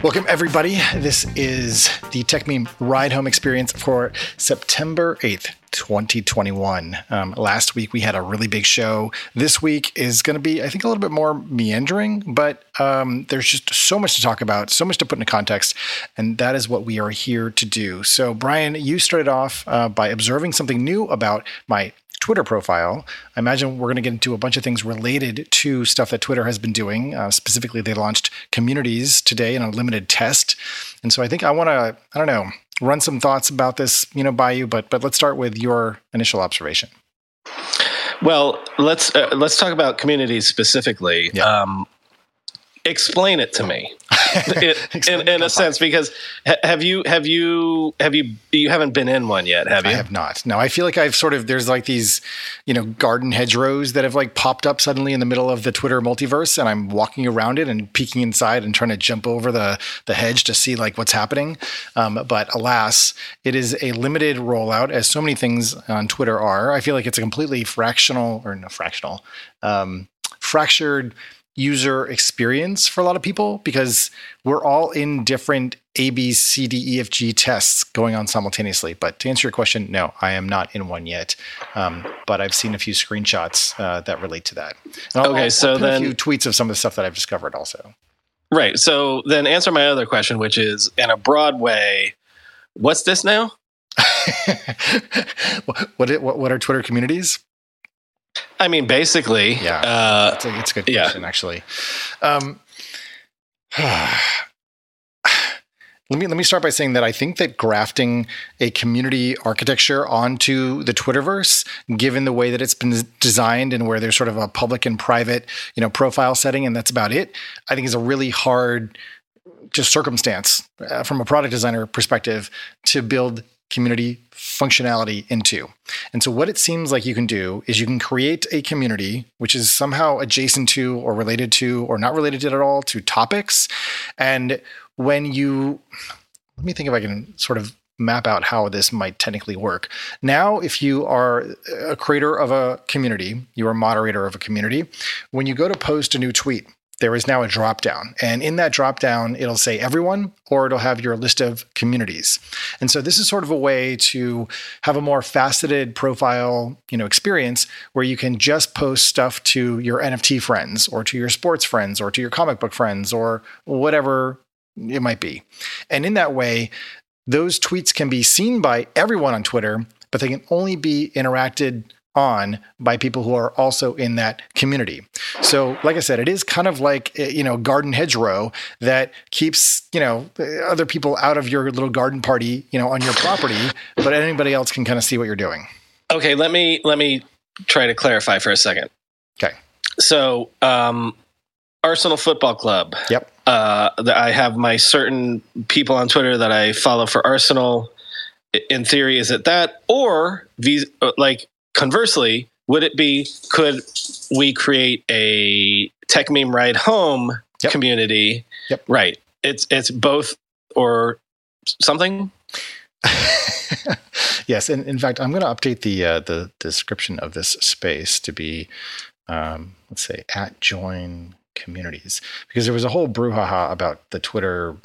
Welcome, everybody. This is the TechMeme Ride Home Experience for September 8th, 2021. Um, last week we had a really big show. This week is going to be, I think, a little bit more meandering, but um, there's just so much to talk about, so much to put into context, and that is what we are here to do. So, Brian, you started off uh, by observing something new about my Twitter profile. I imagine we're going to get into a bunch of things related to stuff that Twitter has been doing. Uh, specifically, they launched communities today in a limited test, and so I think I want to, I don't know, run some thoughts about this, you know, by you. But but let's start with your initial observation. Well, let's uh, let's talk about communities specifically. Yeah. Um, explain it to me. In, in, a sense because have you have you have you you haven't been in one yet have you? i have not. No i feel like i've sort of there's like these you know garden hedgerows that have like popped up suddenly in the middle of the twitter multiverse and i'm walking around it and peeking inside and trying to jump over the the hedge to see like what's happening. Um, but alas it is a limited rollout as so many things on twitter are. I feel like it's a completely fractional or no fractional um, fractured user experience for a lot of people because we're all in different A, B, C, D, E, F, G tests going on simultaneously. But to answer your question, no, I am not in one yet. Um, but I've seen a few screenshots uh, that relate to that. I'll, okay, I'll, so I'll then a few tweets of some of the stuff that I've discovered also. Right. So then answer my other question, which is in a broad way, what's this now? what, what, what are Twitter communities? I mean, basically, yeah, uh, it's, a, it's a good question, yeah. actually. Um, let me let me start by saying that I think that grafting a community architecture onto the Twitterverse, given the way that it's been designed and where there's sort of a public and private, you know, profile setting, and that's about it, I think is a really hard just circumstance uh, from a product designer perspective to build community functionality into. And so, what it seems like you can do is you can create a community which is somehow adjacent to, or related to, or not related to at all to topics. And when you, let me think if I can sort of map out how this might technically work. Now, if you are a creator of a community, you're a moderator of a community, when you go to post a new tweet, there is now a drop down. And in that drop down, it'll say everyone, or it'll have your list of communities. And so this is sort of a way to have a more faceted profile, you know, experience where you can just post stuff to your NFT friends or to your sports friends or to your comic book friends or whatever it might be. And in that way, those tweets can be seen by everyone on Twitter, but they can only be interacted on by people who are also in that community. So, like I said, it is kind of like eh, you know garden hedgerow that keeps you know other people out of your little garden party you know on your property, but anybody else can kind of see what you're doing. Okay, let me let me try to clarify for a second. Okay. So, um, Arsenal Football Club. Yep. Uh, I have my certain people on Twitter that I follow for Arsenal. In theory, is it that or uh, like conversely, would it be could we create a tech meme ride home yep. community? Yep. Right. It's it's both or something. yes, and in fact, I'm going to update the uh, the description of this space to be, um, let's say, at join communities because there was a whole brouhaha about the Twitter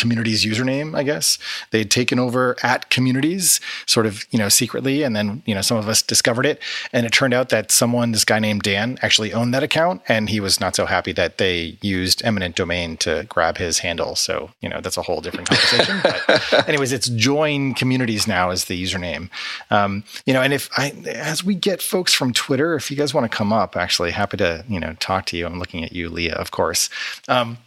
community's username, I guess. They had taken over at communities sort of, you know, secretly. And then, you know, some of us discovered it. And it turned out that someone, this guy named Dan, actually owned that account. And he was not so happy that they used eminent domain to grab his handle. So, you know, that's a whole different conversation. but anyways, it's join communities now is the username. Um, you know, and if I, as we get folks from Twitter, if you guys want to come up, actually happy to, you know, talk to you. I'm looking at you, Leah, of course. Um,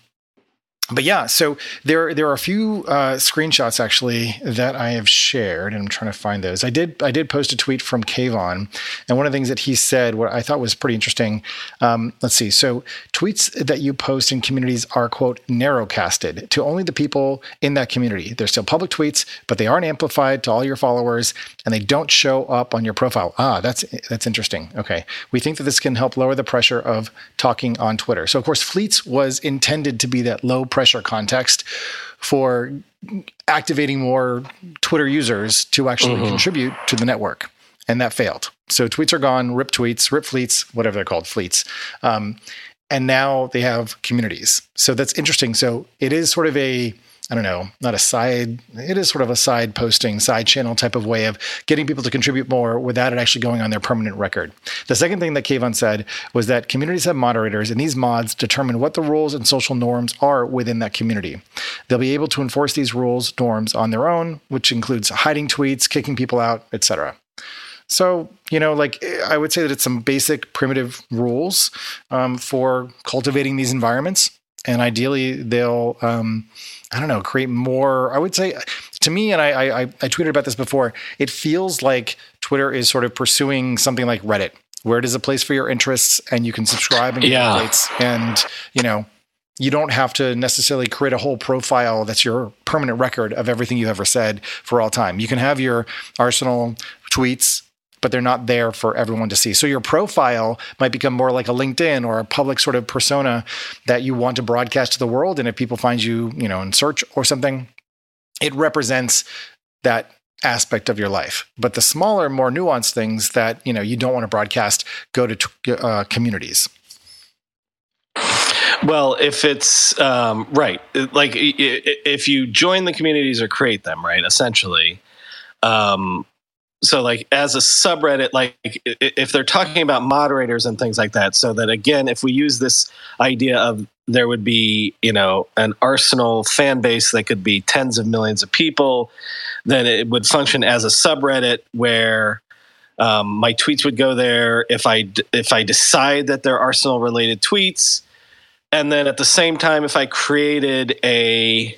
but yeah, so there there are a few uh, screenshots actually that I have shared, and I'm trying to find those. I did I did post a tweet from Kayvon, and one of the things that he said, what I thought was pretty interesting. Um, let's see. So tweets that you post in communities are quote narrowcasted to only the people in that community. They're still public tweets, but they aren't amplified to all your followers, and they don't show up on your profile. Ah, that's that's interesting. Okay, we think that this can help lower the pressure of talking on Twitter. So of course, Fleets was intended to be that low pressure context for activating more Twitter users to actually mm-hmm. contribute to the network. And that failed. So tweets are gone, rip tweets, rip fleets, whatever they're called, fleets. Um, and now they have communities. So that's interesting. So it is sort of a I don't know, not a side, it is sort of a side posting, side channel type of way of getting people to contribute more without it actually going on their permanent record. The second thing that Kayvon said was that communities have moderators, and these mods determine what the rules and social norms are within that community. They'll be able to enforce these rules, norms on their own, which includes hiding tweets, kicking people out, etc. So, you know, like I would say that it's some basic primitive rules um, for cultivating these environments. And ideally, they'll um, I don't know, create more. I would say to me, and I, I, I tweeted about this before, it feels like Twitter is sort of pursuing something like Reddit, where it is a place for your interests and you can subscribe and get yeah. updates. And, you know, you don't have to necessarily create a whole profile that's your permanent record of everything you've ever said for all time. You can have your arsenal tweets but they're not there for everyone to see. So your profile might become more like a LinkedIn or a public sort of persona that you want to broadcast to the world. And if people find you, you know, in search or something, it represents that aspect of your life. But the smaller, more nuanced things that you know you don't want to broadcast go to uh, communities. Well, if it's um, right, like if you join the communities or create them, right, essentially, um, so like as a subreddit like if they're talking about moderators and things like that so that again if we use this idea of there would be you know an arsenal fan base that could be tens of millions of people then it would function as a subreddit where um, my tweets would go there if i if i decide that they're arsenal related tweets. And then at the same time if i created a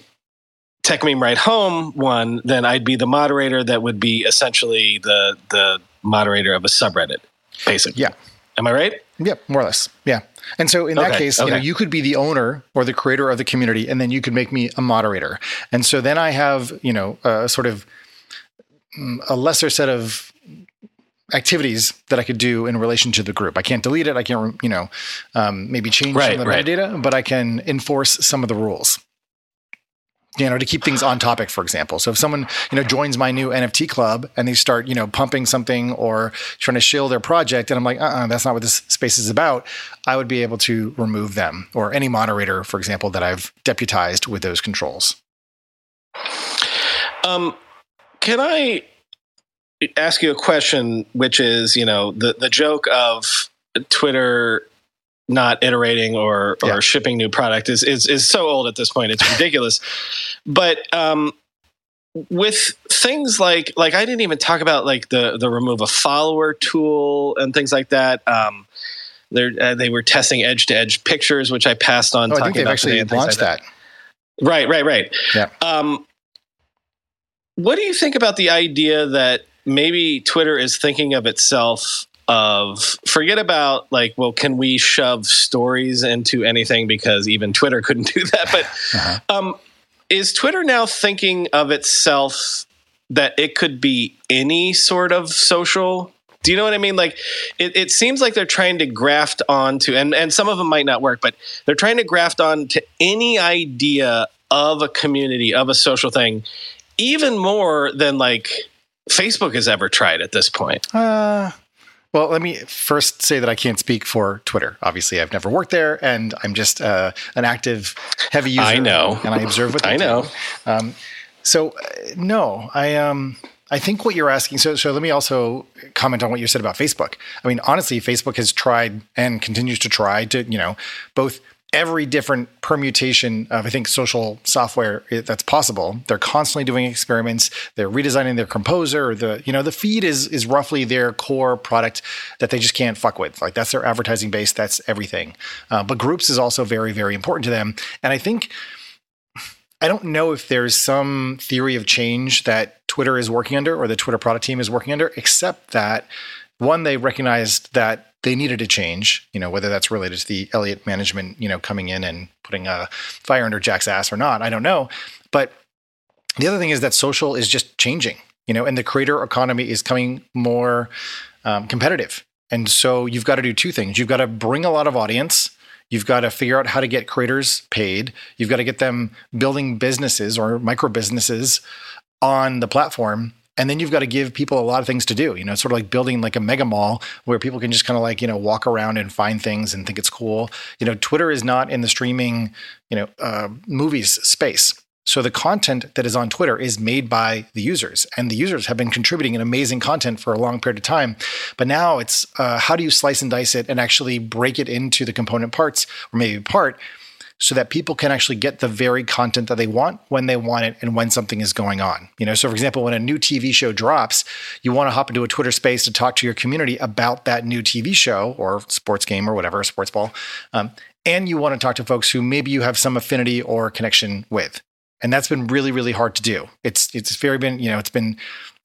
Techmeme Ride Home one, then I'd be the moderator that would be essentially the the moderator of a subreddit, basically. Yeah. Am I right? Yep, more or less. Yeah. And so in that case, okay. you know, you could be the owner or the creator of the community, and then you could make me a moderator. And so then I have, you know, a sort of mm, a lesser set of activities that I could do in relation to the group. I can't delete it. I can't, you know, um, maybe change right, some of the right. metadata, but I can enforce some of the rules you know, to keep things on topic, for example. So if someone, you know, joins my new NFT club and they start, you know, pumping something or trying to shill their project, and I'm like, uh-uh, that's not what this space is about, I would be able to remove them or any moderator, for example, that I've deputized with those controls. Um, can I ask you a question, which is, you know, the, the joke of Twitter not iterating or or yeah. shipping new product is is is so old at this point. It's ridiculous. but um, with things like like I didn't even talk about like the the remove a follower tool and things like that. Um, they uh, they were testing edge to edge pictures, which I passed on. Oh, I think they've actually launched like that. that. Right, right, right. Yeah. Um, what do you think about the idea that maybe Twitter is thinking of itself of forget about like well can we shove stories into anything because even twitter couldn't do that but uh-huh. um, is twitter now thinking of itself that it could be any sort of social? Do you know what i mean? Like it, it seems like they're trying to graft onto and, and some of them might not work but they're trying to graft on to any idea of a community of a social thing even more than like facebook has ever tried at this point. Uh well, let me first say that I can't speak for Twitter. Obviously, I've never worked there, and I'm just uh, an active, heavy user. I know, and I observe what I know. Um, so, uh, no, I um, I think what you're asking. So, so let me also comment on what you said about Facebook. I mean, honestly, Facebook has tried and continues to try to, you know, both every different permutation of I think social software that's possible. They're constantly doing experiments. They're redesigning their composer. The you know the feed is is roughly their core product that they just can't fuck with. Like that's their advertising base. That's everything. Uh, but groups is also very very important to them. And I think I don't know if there's some theory of change that Twitter is working under or the Twitter product team is working under, except that one, they recognized that they needed a change, you know, whether that's related to the Elliott management, you know, coming in and putting a fire under Jack's ass or not. I don't know. But the other thing is that social is just changing, you know, and the creator economy is coming more um, competitive. And so you've got to do two things. You've got to bring a lot of audience. You've got to figure out how to get creators paid. You've got to get them building businesses or micro businesses on the platform. And then you've got to give people a lot of things to do. You know, it's sort of like building like a mega mall where people can just kind of like, you know, walk around and find things and think it's cool. You know, Twitter is not in the streaming, you know, uh, movies space. So the content that is on Twitter is made by the users, and the users have been contributing an amazing content for a long period of time. But now it's uh, how do you slice and dice it and actually break it into the component parts, or maybe part, so that people can actually get the very content that they want when they want it and when something is going on. You know, so for example, when a new TV show drops, you want to hop into a Twitter space to talk to your community about that new TV show or sports game or whatever, sports ball. Um, and you want to talk to folks who maybe you have some affinity or connection with and that's been really really hard to do it's it's very been you know it's been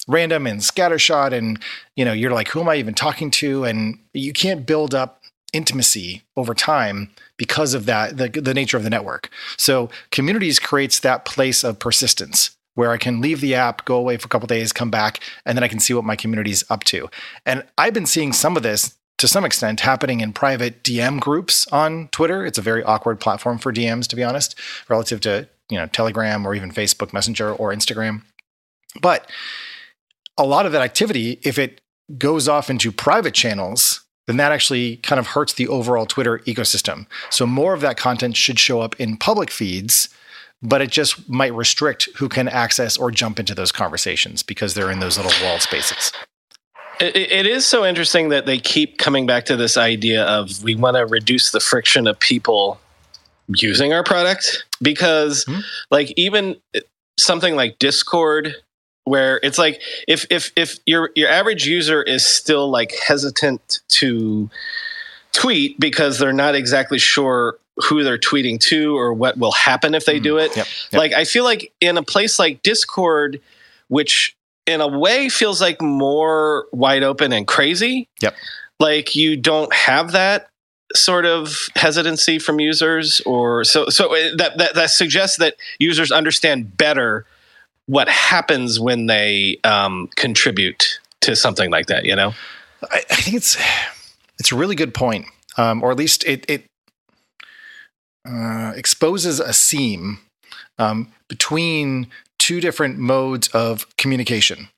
random and scattershot and you know you're like who am i even talking to and you can't build up intimacy over time because of that the, the nature of the network. So communities creates that place of persistence where i can leave the app go away for a couple days come back and then i can see what my community's up to. And i've been seeing some of this to some extent happening in private dm groups on twitter. It's a very awkward platform for dms to be honest relative to you know Telegram or even Facebook Messenger or Instagram. But a lot of that activity, if it goes off into private channels, then that actually kind of hurts the overall Twitter ecosystem. So more of that content should show up in public feeds, but it just might restrict who can access or jump into those conversations because they're in those little walled spaces. It, it is so interesting that they keep coming back to this idea of we want to reduce the friction of people using our product because mm-hmm. like even something like discord where it's like if if if your your average user is still like hesitant to tweet because they're not exactly sure who they're tweeting to or what will happen if they mm, do it. Yep, yep. like i feel like in a place like discord which in a way feels like more wide open and crazy yep. like you don't have that sort of hesitancy from users or so so uh, that that, that suggests that users understand better what happens when they um, contribute to something like that you know? I, I think it's it's a really good point um, or at least it it uh, exposes a seam um, between two different modes of communication.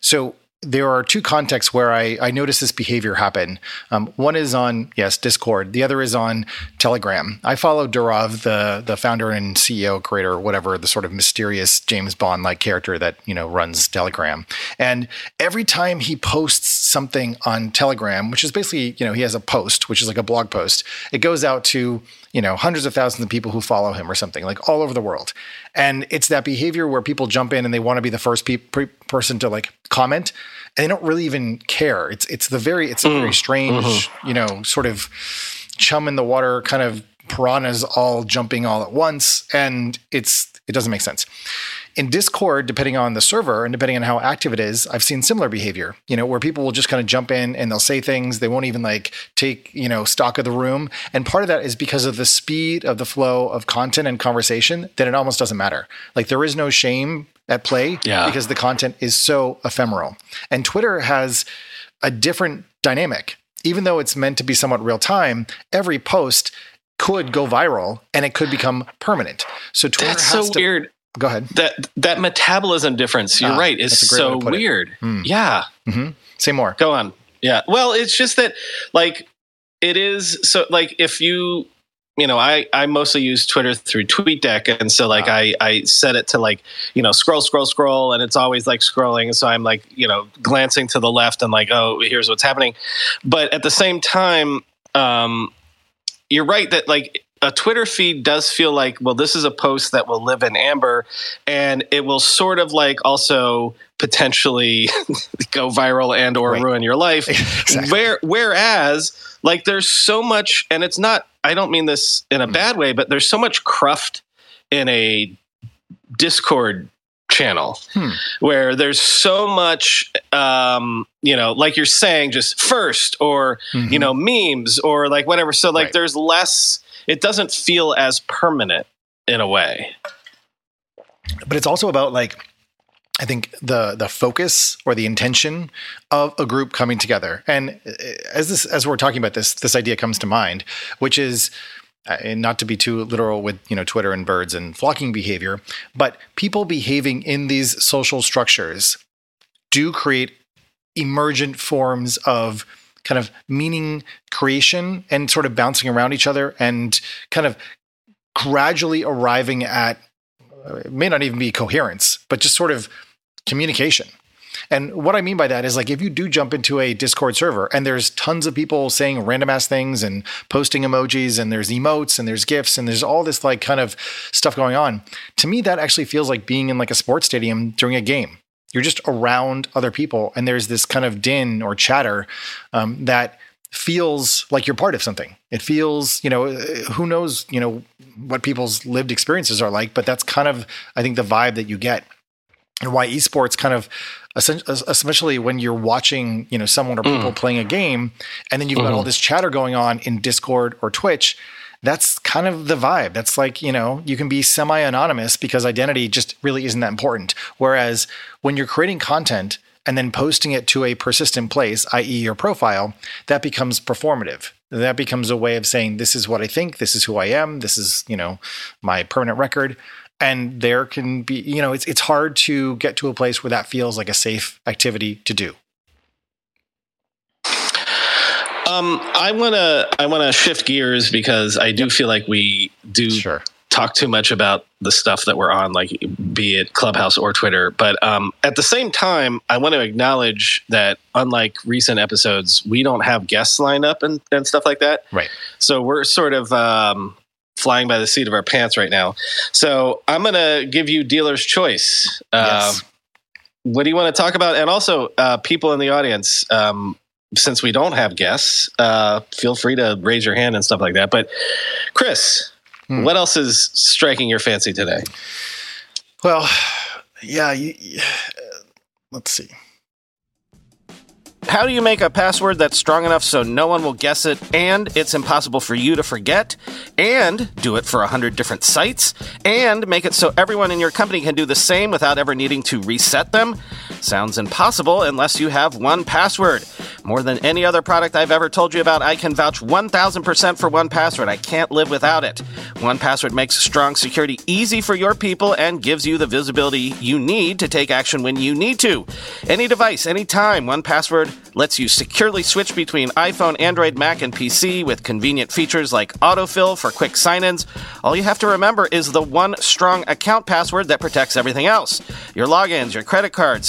So there are two contexts where I, I notice this behavior happen. Um, one is on yes Discord. The other is on Telegram. I follow Durov, the the founder and CEO, creator, whatever, the sort of mysterious James Bond like character that you know runs Telegram. And every time he posts something on Telegram, which is basically you know he has a post, which is like a blog post, it goes out to you know hundreds of thousands of people who follow him or something like all over the world. And it's that behavior where people jump in and they want to be the first pe- pre- person to like comment and they don't really even care. It's it's the very it's a very mm. strange, mm-hmm. you know, sort of chum in the water kind of piranhas all jumping all at once and it's it doesn't make sense. In Discord, depending on the server and depending on how active it is, I've seen similar behavior, you know, where people will just kind of jump in and they'll say things. They won't even like take, you know, stock of the room. And part of that is because of the speed of the flow of content and conversation that it almost doesn't matter. Like there is no shame at play yeah. because the content is so ephemeral. And Twitter has a different dynamic. Even though it's meant to be somewhat real time, every post could go viral and it could become permanent. So Twitter That's so to, weird. Go ahead. That that metabolism difference, you're ah, right, is so weird. Mm. Yeah. Mm-hmm. Say more. Go on. Yeah. Well, it's just that like it is so like if you you know, I, I mostly use Twitter through TweetDeck. And so like I, I set it to like, you know, scroll, scroll, scroll. And it's always like scrolling. So I'm like, you know, glancing to the left and like, oh, here's what's happening. But at the same time, um, you're right that like a Twitter feed does feel like, well, this is a post that will live in amber and it will sort of like also potentially go viral and or right. ruin your life. exactly. Where whereas like there's so much and it's not I don't mean this in a mm. bad way, but there's so much cruft in a Discord channel hmm. where there's so much um you know like you're saying just first or mm-hmm. you know memes or like whatever so like right. there's less it doesn't feel as permanent in a way. But it's also about like I think the the focus or the intention of a group coming together, and uh, as this as we're talking about this, this idea comes to mind, which is uh, and not to be too literal with you know Twitter and birds and flocking behavior, but people behaving in these social structures do create emergent forms of kind of meaning creation and sort of bouncing around each other and kind of gradually arriving at it may not even be coherence, but just sort of communication. And what I mean by that is like if you do jump into a Discord server and there's tons of people saying random ass things and posting emojis and there's emotes and there's gifs and there's all this like kind of stuff going on, to me that actually feels like being in like a sports stadium during a game. You're just around other people and there's this kind of din or chatter um, that feels like you're part of something. It feels, you know, who knows, you know, what people's lived experiences are like, but that's kind of, I think, the vibe that you get. And why esports kind of, especially when you're watching, you know, someone or people mm. playing a game, and then you've mm-hmm. got all mm-hmm. this chatter going on in Discord or Twitch. That's kind of the vibe. That's like, you know, you can be semi anonymous because identity just really isn't that important. Whereas when you're creating content, and then posting it to a persistent place, i.e., your profile, that becomes performative. That becomes a way of saying, this is what I think, this is who I am, this is, you know, my permanent record. And there can be, you know, it's it's hard to get to a place where that feels like a safe activity to do. Um, I wanna I wanna shift gears because I do feel like we do sure talk too much about the stuff that we're on, like be it Clubhouse or Twitter. But um, at the same time, I want to acknowledge that unlike recent episodes, we don't have guests lined up and, and stuff like that. Right. So we're sort of um, flying by the seat of our pants right now. So I'm going to give you dealer's choice. Uh. What do you want to talk about? And also, uh, people in the audience, um, since we don't have guests, uh, feel free to raise your hand and stuff like that. But Chris, Hmm. What else is striking your fancy today? Well, yeah, you, you, let's see. How do you make a password that's strong enough so no one will guess it and it's impossible for you to forget? And do it for 100 different sites? And make it so everyone in your company can do the same without ever needing to reset them? Sounds impossible unless you have 1Password. More than any other product I've ever told you about, I can vouch 1000% for 1Password. I can't live without it. 1Password makes strong security easy for your people and gives you the visibility you need to take action when you need to. Any device, anytime, 1Password lets you securely switch between iPhone, Android, Mac, and PC with convenient features like autofill for quick sign ins. All you have to remember is the one strong account password that protects everything else your logins, your credit cards,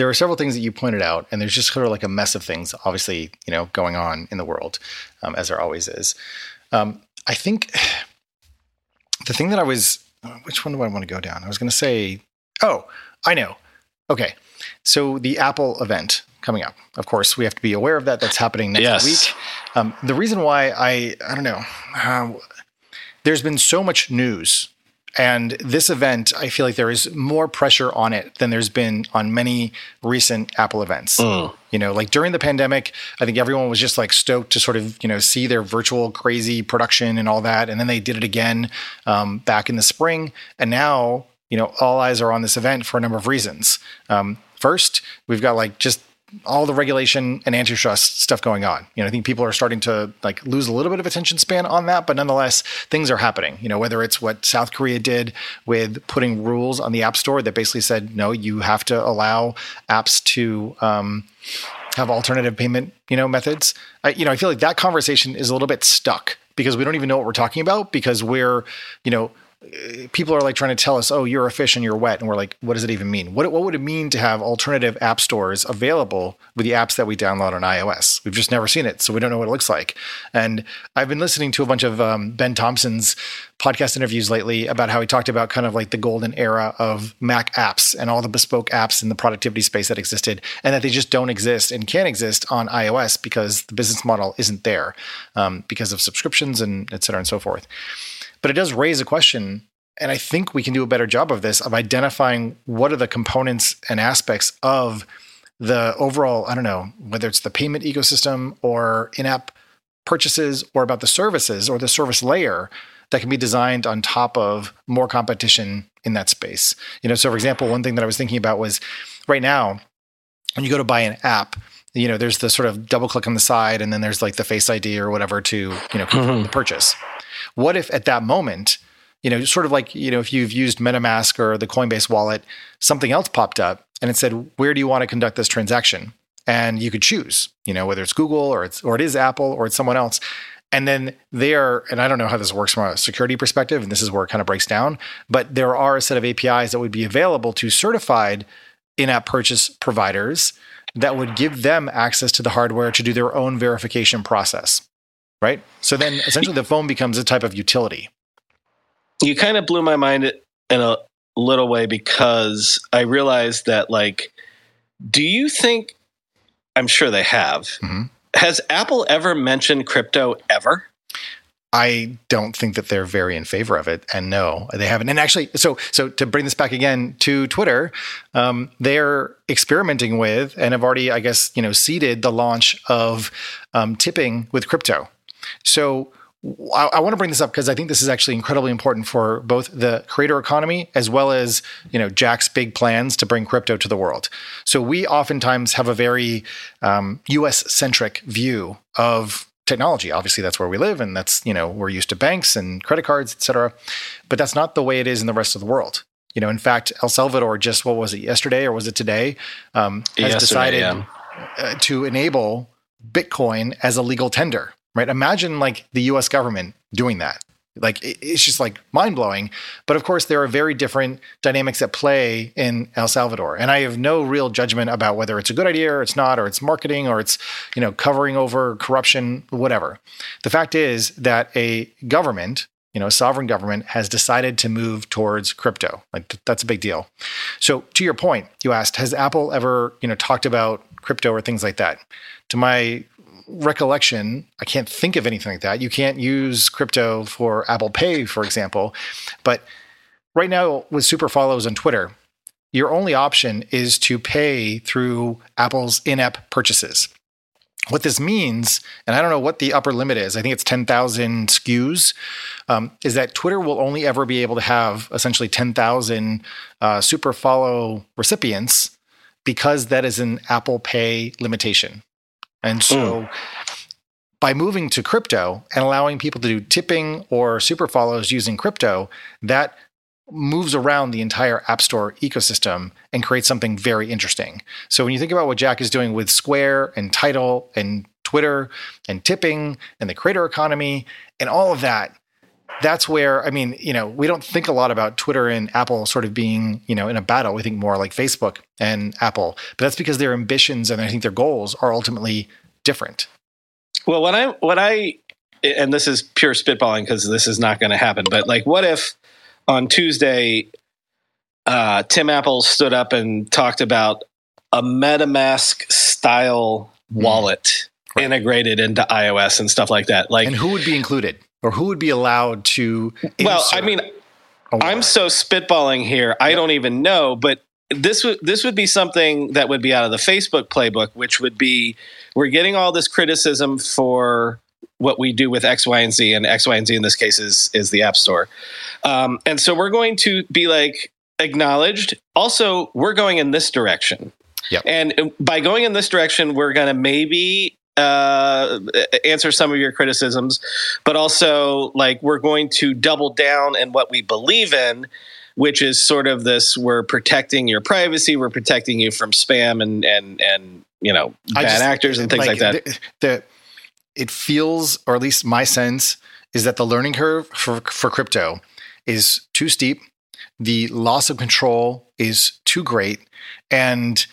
There are several things that you pointed out, and there's just sort of like a mess of things, obviously, you know, going on in the world, um, as there always is. Um, I think the thing that I was, which one do I want to go down? I was going to say, oh, I know. Okay. So the Apple event coming up. Of course, we have to be aware of that. That's happening next yes. week. Um, the reason why I I don't know, uh, there's been so much news, and this event I feel like there is more pressure on it than there's been on many recent Apple events. Mm. You know, like during the pandemic, I think everyone was just like stoked to sort of you know see their virtual crazy production and all that, and then they did it again um, back in the spring, and now you know all eyes are on this event for a number of reasons. Um, First, we've got like just all the regulation and antitrust stuff going on. You know, I think people are starting to like lose a little bit of attention span on that, but nonetheless, things are happening. You know, whether it's what South Korea did with putting rules on the App Store that basically said, no, you have to allow apps to um, have alternative payment, you know, methods. I, you know, I feel like that conversation is a little bit stuck because we don't even know what we're talking about because we're, you know, people are like trying to tell us, oh, you're a fish and you're wet. And we're like, what does it even mean? What, what would it mean to have alternative app stores available with the apps that we download on iOS? We've just never seen it. So we don't know what it looks like. And I've been listening to a bunch of um, Ben Thompson's podcast interviews lately about how he talked about kind of like the golden era of Mac apps and all the bespoke apps in the productivity space that existed, and that they just don't exist and can't exist on iOS because the business model isn't there um, because of subscriptions and et cetera and so forth. But it does raise a question, and I think we can do a better job of this of identifying what are the components and aspects of the overall, I don't know, whether it's the payment ecosystem or in app purchases or about the services or the service layer that can be designed on top of more competition in that space. You know, so for example, one thing that I was thinking about was right now, when you go to buy an app, you know, there's the sort of double click on the side and then there's like the face ID or whatever to, you know, confirm mm-hmm. the purchase. What if at that moment, you know, sort of like, you know, if you've used MetaMask or the Coinbase wallet, something else popped up and it said, where do you want to conduct this transaction? And you could choose, you know, whether it's Google or it's or it is Apple or it's someone else. And then they are, and I don't know how this works from a security perspective, and this is where it kind of breaks down, but there are a set of APIs that would be available to certified in-app purchase providers that would give them access to the hardware to do their own verification process right? So then essentially the phone becomes a type of utility. You kind of blew my mind in a little way because I realized that, like, do you think, I'm sure they have, mm-hmm. has Apple ever mentioned crypto ever? I don't think that they're very in favor of it, and no, they haven't. And actually, so so to bring this back again to Twitter, um, they're experimenting with and have already, I guess, you know, seeded the launch of um, tipping with crypto. So I, I, want to bring this up because I think this is actually incredibly important for both the creator economy as well as you know Jack's big plans to bring crypto to the world. So we oftentimes have a very um, U.S. centric view of technology. Obviously, that's where we live, and that's you know we're used to banks and credit cards, et cetera. But that's not the way it is in the rest of the world. You know, in fact, El Salvador just what was it yesterday or was it today um, has yesterday, decided yeah. uh, to enable Bitcoin as a legal tender right? Imagine like the US government doing that. Like it's just like mind blowing. But of course, there are very different dynamics at play in El Salvador. And I have no real judgment about whether it's a good idea or it's not, or it's marketing or it's, you know, covering over corruption, whatever. The fact is that a government, you know, a sovereign government has decided to move towards crypto. Like that's a big deal. So to your point, you asked, has Apple ever, you know, talked about crypto or things like that? To my recollection, I can't think of anything like that. You can't use crypto for Apple Pay, for example. But right now, with super follows on Twitter, your only option is to pay through Apple's in app purchases. What this means, and I don't know what the upper limit is, I think it's 10,000 SKUs, um, is that Twitter will only ever be able to have essentially 10,000 uh, super follow recipients because that is an Apple Pay limitation. And so mm. by moving to crypto and allowing people to do tipping or super follows using crypto, that moves around the entire App Store ecosystem and creates something very interesting. So when you think about what Jack is doing with Square and Tidal and Twitter and tipping and the creator economy and all of that, that's where I mean, you know, we don't think a lot about Twitter and Apple sort of being, you know, in a battle. We think more like Facebook and Apple, but that's because their ambitions and I think their goals are ultimately different. Well, what I what I and this is pure spitballing because this is not going to happen, but like, what if on Tuesday, uh, Tim Apple stood up and talked about a MetaMask style mm. wallet right. integrated into iOS and stuff like that? Like, and who would be included? Or who would be allowed to well i mean i'm so spitballing here i don't even know but this would this would be something that would be out of the facebook playbook which would be we're getting all this criticism for what we do with x y and z and x y and z in this case is is the app store. Um, and so we're going to be like acknowledged. Also we're going in this direction. Yep. And by going in this direction, we're going to maybe uh, answer some of your criticisms, but also like we're going to double down in what we believe in, which is sort of this: we're protecting your privacy, we're protecting you from spam and and and you know bad just, actors and things like, like that. The, the, it feels, or at least my sense, is that the learning curve for, for crypto is too steep. The loss of control is too great. And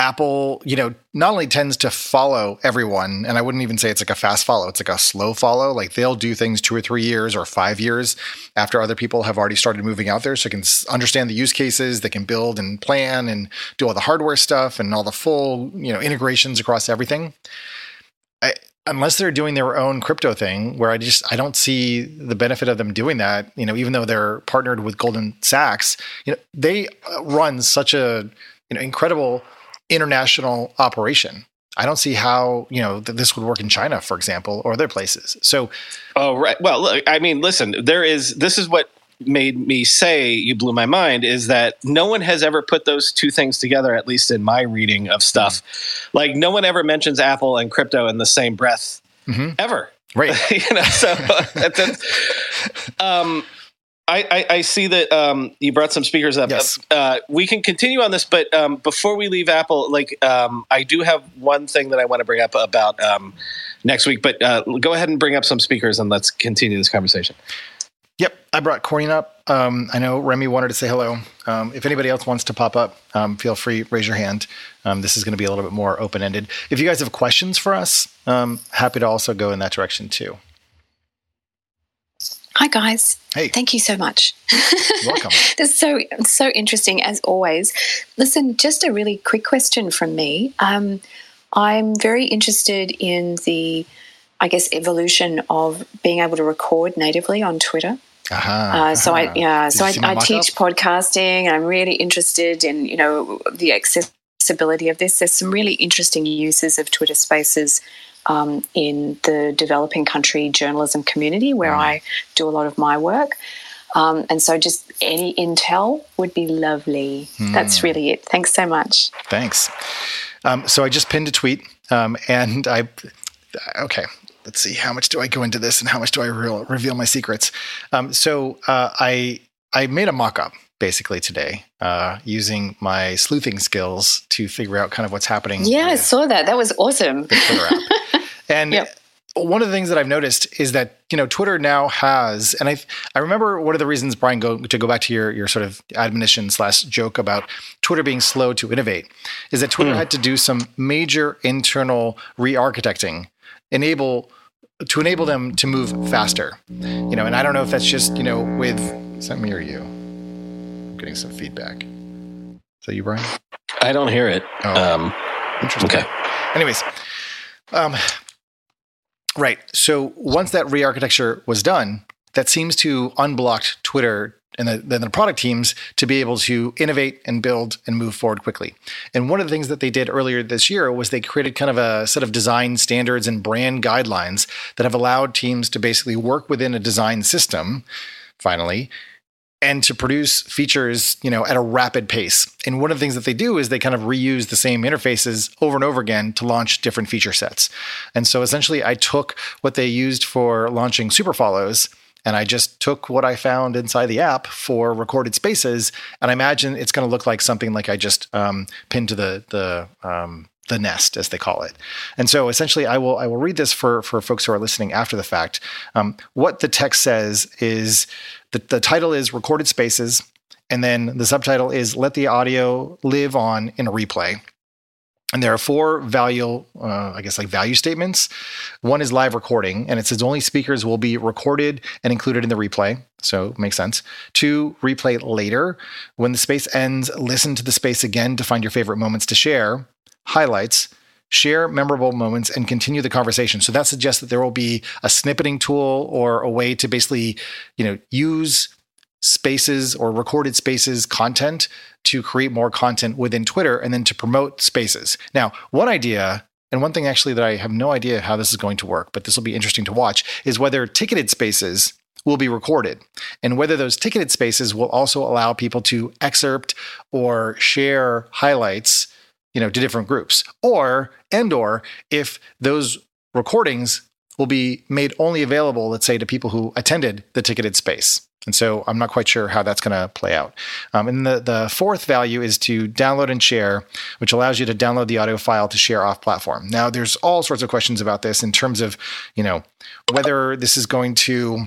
Apple, you know, not only tends to follow everyone, and I wouldn't even say it's like a fast follow, it's like a slow follow. Like they'll do things two or three years or five years after other people have already started moving out there. So they can understand the use cases, they can build and plan and do all the hardware stuff and all the full, you know, integrations across everything. I, unless they're doing their own crypto thing where I just I don't see the benefit of them doing that, you know, even though they're partnered with Goldman Sachs, you know, they uh, run such a you know incredible international operation. I don't see how you know that this would work in China, for example, or other places. So, oh right. Well, look, I mean, listen, there is. This is what made me say you blew my mind is that no one has ever put those two things together at least in my reading of stuff mm-hmm. like no one ever mentions apple and crypto in the same breath mm-hmm. ever right you know so um I, I, I, see that um, you brought some speakers up. Yes. Uh, we can continue on this, but um, before we leave Apple, like um, I do have one thing that I want to bring up about um, next week. But uh, go ahead and bring up some speakers and let's continue this conversation. Yep, I brought Corinne up. Um, I know Remy wanted to say hello. Um, if anybody else wants to pop up, feel free, raise your hand. this is going to be a little bit more open ended. If you guys have questions for us, happy to also go in that direction too. Hi guys. Hey. Thank you so much. Welcome. this is so so interesting as always. Listen, just a really quick question from me. Um, I'm very interested in the, I guess, evolution of being able to record natively on Twitter. Uh-huh, uh, so uh-huh. I yeah, so I, I teach podcasting, I'm really interested in you know the accessibility of this. There's some really interesting uses of Twitter Spaces um, in the developing country journalism community where mm. I do a lot of my work. Um, and so, just any intel would be lovely. Mm. That's really it. Thanks so much. Thanks. Um, so, I just pinned a tweet, um, and I, okay, let's see, how much do I go into this and how much do I re- reveal my secrets? Um, so, uh, I, I made a mock up basically today uh, using my sleuthing skills to figure out kind of what's happening. Yeah, I saw that. That was awesome. The Twitter app. and yep. one of the things that I've noticed is that you know Twitter now has, and I I remember one of the reasons Brian go to go back to your your sort of admonition slash joke about Twitter being slow to innovate is that Twitter mm. had to do some major internal re-architecting, enable to enable them to move faster. You know, and I don't know if that's just you know with is that me or you? I'm getting some feedback. Is that you, Brian? I don't hear it. Oh, um, interesting. Okay. Anyways, um, right. So once that re-architecture was done, that seems to unblock Twitter and the, then the product teams to be able to innovate and build and move forward quickly. And one of the things that they did earlier this year was they created kind of a set of design standards and brand guidelines that have allowed teams to basically work within a design system finally and to produce features, you know, at a rapid pace. And one of the things that they do is they kind of reuse the same interfaces over and over again to launch different feature sets. And so essentially I took what they used for launching super follows and I just took what I found inside the app for recorded spaces, and I imagine it's going to look like something like I just um, pinned to the the um, the nest, as they call it. And so, essentially, I will I will read this for for folks who are listening after the fact. Um, what the text says is the, the title is Recorded Spaces, and then the subtitle is Let the Audio Live On in a Replay. And there are four value, uh, I guess, like value statements. One is live recording, and it says only speakers will be recorded and included in the replay. So makes sense. Two, replay later. When the space ends, listen to the space again to find your favorite moments to share. Highlights share memorable moments and continue the conversation. So that suggests that there will be a snippeting tool or a way to basically, you know, use spaces or recorded spaces content to create more content within Twitter and then to promote spaces. Now, one idea and one thing actually that I have no idea how this is going to work, but this will be interesting to watch is whether ticketed spaces will be recorded and whether those ticketed spaces will also allow people to excerpt or share highlights you know, to different groups. Or and or if those recordings will be made only available, let's say, to people who attended the ticketed space. And so I'm not quite sure how that's going to play out. Um, and the, the fourth value is to download and share, which allows you to download the audio file to share off platform. Now, there's all sorts of questions about this in terms of, you know, whether this is going to,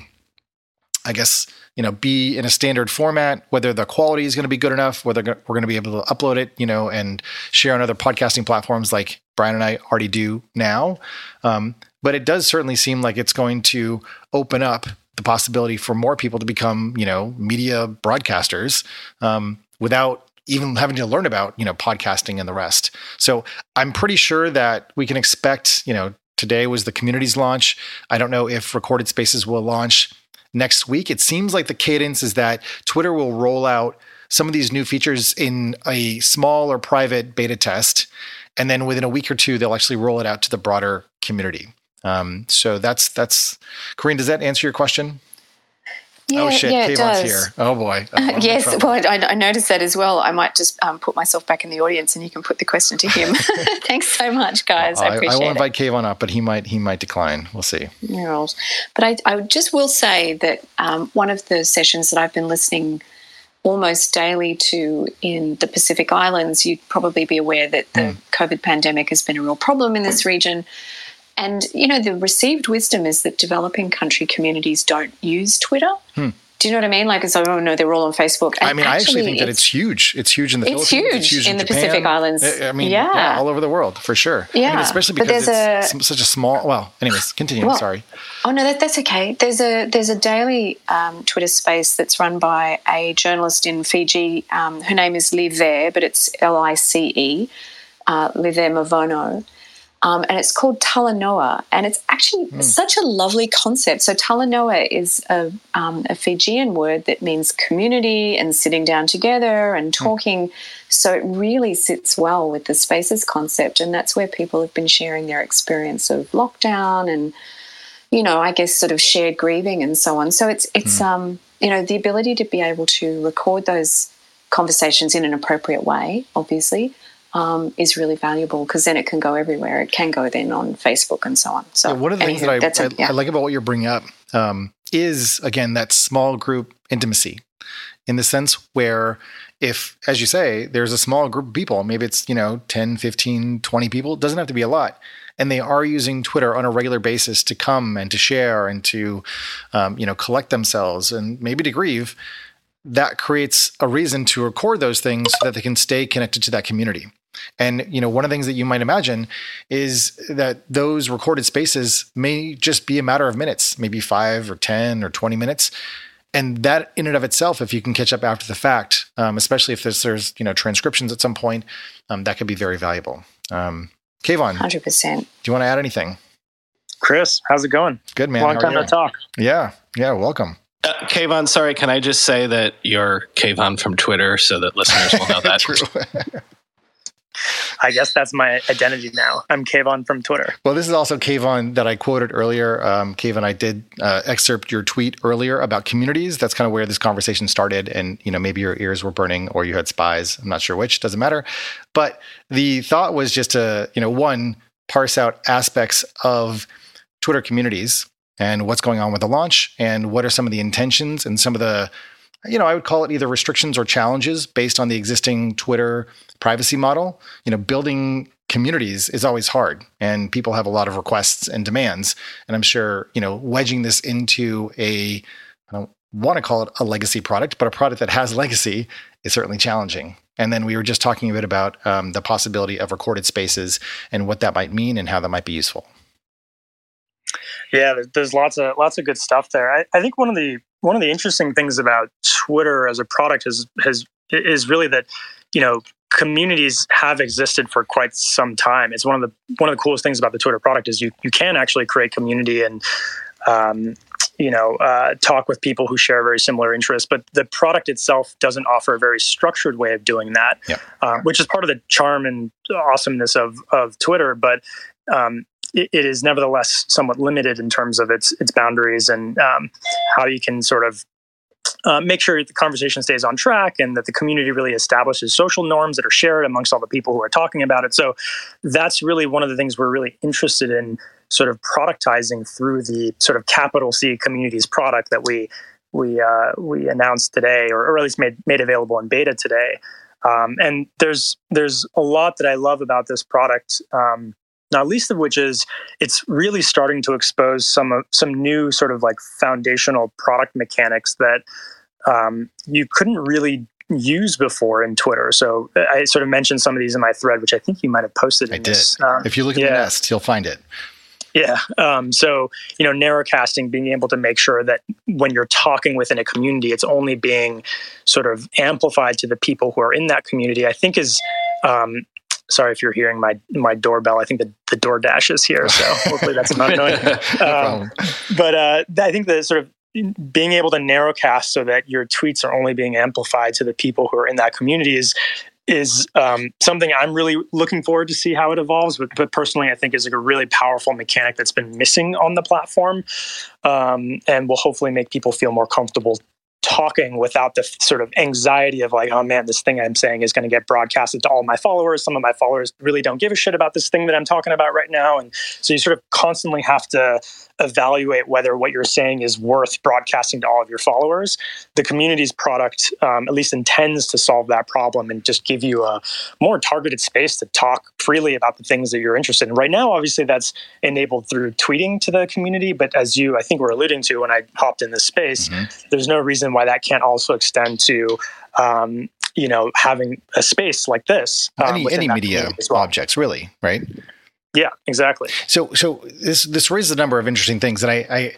I guess, you know, be in a standard format, whether the quality is going to be good enough, whether we're going to be able to upload it, you know, and share on other podcasting platforms like Brian and I already do now. Um, but it does certainly seem like it's going to open up the possibility for more people to become, you know, media broadcasters um, without even having to learn about, you know, podcasting and the rest. So I'm pretty sure that we can expect, you know, today was the community's launch. I don't know if recorded spaces will launch next week. It seems like the cadence is that Twitter will roll out some of these new features in a small or private beta test. And then within a week or two, they'll actually roll it out to the broader community. Um, so that's that's Corinne. Does that answer your question? Yeah, oh shit, yeah, it does. here. Oh boy. Uh, yes, well, I, I, noticed that as well. I might just um, put myself back in the audience, and you can put the question to him. Thanks so much, guys. Well, I, I appreciate it. I will invite it. Kayvon up, but he might he might decline. We'll see. Yeah, but I, I just will say that um, one of the sessions that I've been listening almost daily to in the Pacific Islands, you'd probably be aware that the mm. COVID pandemic has been a real problem in this region. And, you know, the received wisdom is that developing country communities don't use Twitter. Hmm. Do you know what I mean? Like, so, oh no, they're all on Facebook. And I mean, actually, I actually think that it's huge. It's huge in the it's Philippines. Huge it's huge in, in the Japan. Pacific Islands. I mean, yeah. yeah. all over the world for sure. Yeah, I mean, especially because it's a, such a small. Well, anyways, continue. Well, Sorry. Oh no, that, that's okay. There's a there's a daily um, Twitter space that's run by a journalist in Fiji. Um, her name is Lice, but it's L I C E, uh, Live There Movono um, and it's called Talanoa, and it's actually mm. such a lovely concept. So Talanoa is a, um, a, Fijian word that means community and sitting down together and hmm. talking. Mm. So it really sits well with the spaces concept, and that's where people have been sharing their experience of lockdown and, you know, I guess sort of shared grieving and so on. So it's it's mm. um, you know the ability to be able to record those conversations in an appropriate way, obviously um, is really valuable because then it can go everywhere. It can go then on Facebook and so on. So yeah, one of the things that I, I, yeah. I, like about what you're bringing up um, is again that small group intimacy, in the sense where if, as you say, there's a small group of people, maybe it's you know 10, 15, 20 people, it doesn't have to be a lot. And they are using Twitter on a regular basis to come and to share and to, um, you know, collect themselves and maybe to grieve that creates a reason to record those things so that they can stay connected to that community. And you know, one of the things that you might imagine is that those recorded spaces may just be a matter of minutes, maybe 5 or 10 or 20 minutes. And that in and of itself, if you can catch up after the fact, um, especially if there's, there's, you know transcriptions at some point, um, that could be very valuable. Um, Kayvon, hundred percent. Do you want to add anything? Chris, how's it going? Good man. Long time to talk. Yeah, yeah. Welcome. Uh, Kayvon, sorry, can I just say that you're Kayvon from Twitter so that listeners will know that? I guess that's my identity now. I'm Kayvon from Twitter. Well, this is also Kayvon that I quoted earlier. Um, Kayvon, I did uh, excerpt your tweet earlier about communities. That's kind of where this conversation started. And, you know, maybe your ears were burning or you had spies. I'm not sure which, doesn't matter. But the thought was just to, you know, one, parse out aspects of Twitter communities and what's going on with the launch and what are some of the intentions and some of the you know, I would call it either restrictions or challenges based on the existing Twitter privacy model. You know, building communities is always hard and people have a lot of requests and demands. And I'm sure, you know, wedging this into a, I don't want to call it a legacy product, but a product that has legacy is certainly challenging. And then we were just talking a bit about um, the possibility of recorded spaces and what that might mean and how that might be useful. Yeah, there's lots of lots of good stuff there. I, I think one of the one of the interesting things about Twitter as a product is has is really that you know communities have existed for quite some time. It's one of the one of the coolest things about the Twitter product is you you can actually create community and um, you know uh, talk with people who share very similar interests. But the product itself doesn't offer a very structured way of doing that, yeah. uh, which is part of the charm and awesomeness of of Twitter. But um, it, is nevertheless somewhat limited in terms of its its boundaries and um, how you can sort of uh, make sure the conversation stays on track and that the community really establishes social norms that are shared amongst all the people who are talking about it. So that's really one of the things we're really interested in sort of productizing through the sort of capital C communities product that we we uh, we announced today, or, or, at least made made available in beta today. Um, and there's there's a lot that I love about this product. Um, not least of which is it's really starting to expose some of some new sort of like foundational product mechanics that um, you couldn't really use before in Twitter. So I sort of mentioned some of these in my thread, which I think you might have posted. I did. Um, if you look at yeah. the nest, you'll find it. Yeah. Um, so, you know, narrowcasting, being able to make sure that when you're talking within a community, it's only being sort of amplified to the people who are in that community, I think is. Um, sorry if you're hearing my my doorbell. I think the, the DoorDash is here, so hopefully that's not annoying. um, but uh, I think the sort of being able to narrowcast so that your tweets are only being amplified to the people who are in that community is is um, something I'm really looking forward to see how it evolves. But, but personally, I think is like a really powerful mechanic that's been missing on the platform, um, and will hopefully make people feel more comfortable talking without the sort of anxiety of like, oh man, this thing I'm saying is going to get broadcasted to all my followers. Some of my followers really don't give a shit about this thing that I'm talking about right now, and so you sort of constantly have to evaluate whether what you're saying is worth broadcasting to all of your followers. The community's product um, at least intends to solve that problem and just give you a more targeted space to talk freely about the things that you're interested in. Right now, obviously, that's enabled through tweeting to the community, but as you, I think, were alluding to when I hopped in this space, mm-hmm. there's no reason why that can't also extend to um, you know having a space like this um, any, any media well. objects really right yeah, exactly. So, so this this raises a number of interesting things, and I, I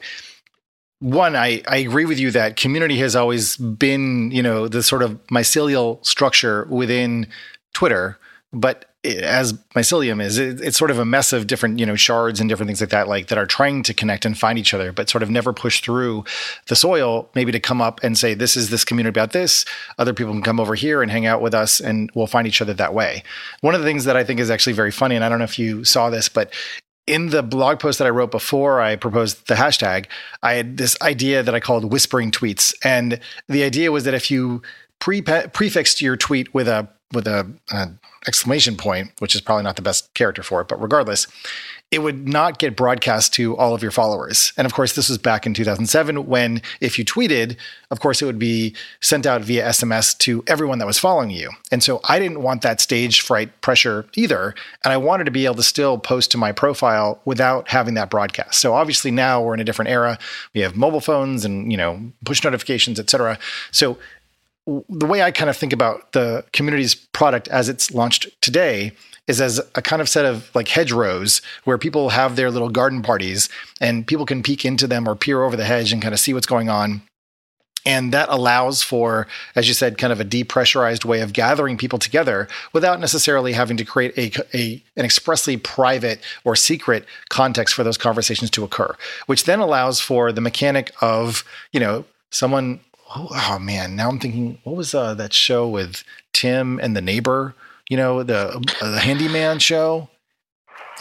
one, I, I agree with you that community has always been, you know, the sort of mycelial structure within Twitter, but as mycelium is it, it's sort of a mess of different you know shards and different things like that like that are trying to connect and find each other but sort of never push through the soil maybe to come up and say this is this community about this other people can come over here and hang out with us and we'll find each other that way one of the things that i think is actually very funny and i don't know if you saw this but in the blog post that I wrote before I proposed the hashtag, I had this idea that I called whispering tweets. And the idea was that if you pre- prefixed your tweet with a with a, a exclamation point, which is probably not the best character for it, but regardless, it would not get broadcast to all of your followers. And of course, this was back in 2007 when if you tweeted, of course, it would be sent out via SMS to everyone that was following you. And so I didn't want that stage fright pressure either. And I wanted to be able to still post to my profile without having that broadcast. So obviously now we're in a different era. We have mobile phones and, you know, push notifications, et cetera. So the way I kind of think about the community's product as it's launched today is as a kind of set of like hedgerows where people have their little garden parties and people can peek into them or peer over the hedge and kind of see what's going on. And that allows for, as you said, kind of a depressurized way of gathering people together without necessarily having to create a, a, an expressly private or secret context for those conversations to occur, which then allows for the mechanic of, you know, someone oh, oh man, now I'm thinking, what was uh, that show with Tim and the neighbor? You know, the uh, the handyman show.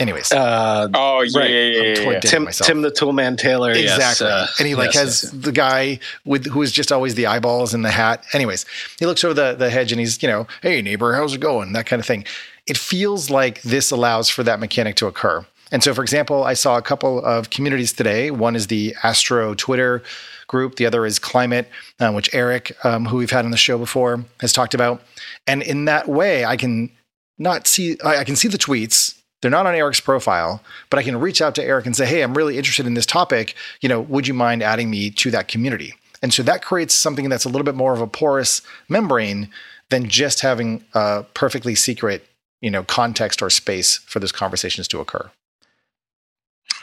Anyways, uh, oh yeah, right. yeah, yeah, yeah, Tim, Tim the Toolman Taylor, exactly, yes, uh, and he like yes, has yes. the guy with who is just always the eyeballs and the hat. Anyways, he looks over the the hedge and he's you know, hey neighbor, how's it going? That kind of thing. It feels like this allows for that mechanic to occur. And so, for example, I saw a couple of communities today. One is the Astro Twitter group. The other is climate, uh, which Eric, um, who we've had on the show before, has talked about. And in that way, I can not see, I can see the tweets. They're not on Eric's profile, but I can reach out to Eric and say, "Hey, I'm really interested in this topic. You know, would you mind adding me to that community?" And so that creates something that's a little bit more of a porous membrane than just having a perfectly secret, you know, context or space for those conversations to occur.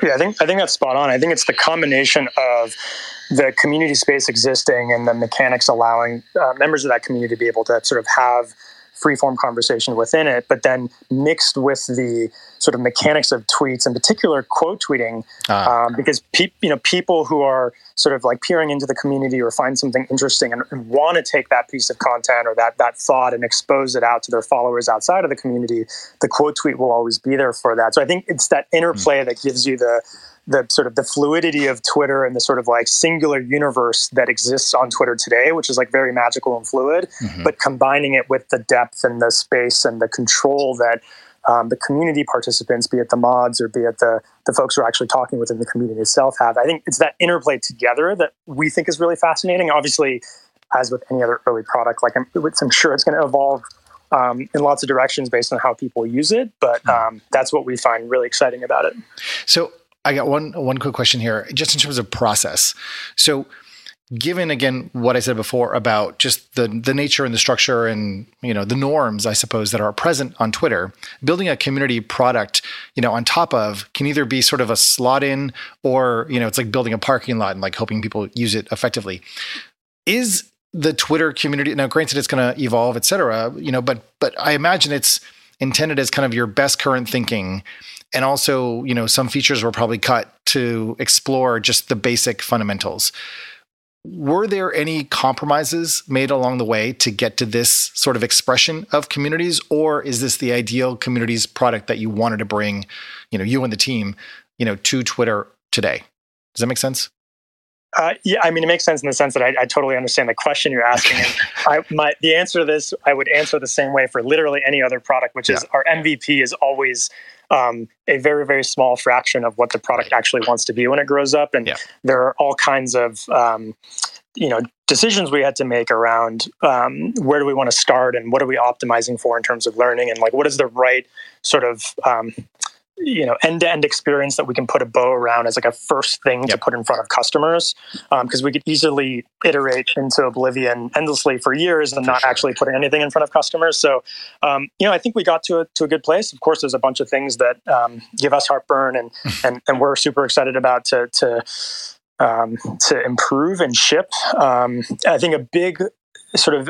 Yeah, I think I think that's spot on. I think it's the combination of the community space existing and the mechanics allowing uh, members of that community to be able to sort of have free form conversation within it, but then mixed with the sort of mechanics of tweets, in particular quote tweeting, ah. um, because pe- you know people who are sort of like peering into the community or find something interesting and, and want to take that piece of content or that that thought and expose it out to their followers outside of the community, the quote tweet will always be there for that. So I think it's that interplay mm. that gives you the the sort of the fluidity of Twitter and the sort of like singular universe that exists on Twitter today, which is like very magical and fluid, mm-hmm. but combining it with the depth and the space and the control that um, the community participants, be it the mods or be it the the folks who are actually talking within the community itself, have. I think it's that interplay together that we think is really fascinating. Obviously, as with any other early product, like I'm, I'm sure it's going to evolve um, in lots of directions based on how people use it. But hmm. um, that's what we find really exciting about it. So I got one one quick question here, just in terms of process. So given again what I said before about just the the nature and the structure and you know the norms I suppose that are present on Twitter, building a community product you know on top of can either be sort of a slot in or you know it's like building a parking lot and like hoping people use it effectively. Is the Twitter community now granted it's going to evolve et cetera you know but but I imagine it's intended as kind of your best current thinking and also you know some features were probably cut to explore just the basic fundamentals. Were there any compromises made along the way to get to this sort of expression of communities? Or is this the ideal communities product that you wanted to bring you know you and the team you know to twitter today? Does that make sense? Uh, yeah, I mean, it makes sense in the sense that I, I totally understand the question you're asking. And I, my, the answer to this, I would answer the same way for literally any other product, which is our MVP is always um, a very, very small fraction of what the product actually wants to be when it grows up. And yeah. there are all kinds of, um, you know, decisions we had to make around um, where do we want to start and what are we optimizing for in terms of learning and like what is the right sort of um, you know end-to-end experience that we can put a bow around as like a first thing yep. to put in front of customers because um, we could easily iterate into oblivion endlessly for years and for not sure. actually putting anything in front of customers so um, you know i think we got to a, to a good place of course there's a bunch of things that um, give us heartburn and, and and we're super excited about to to um, to improve and ship um, i think a big sort of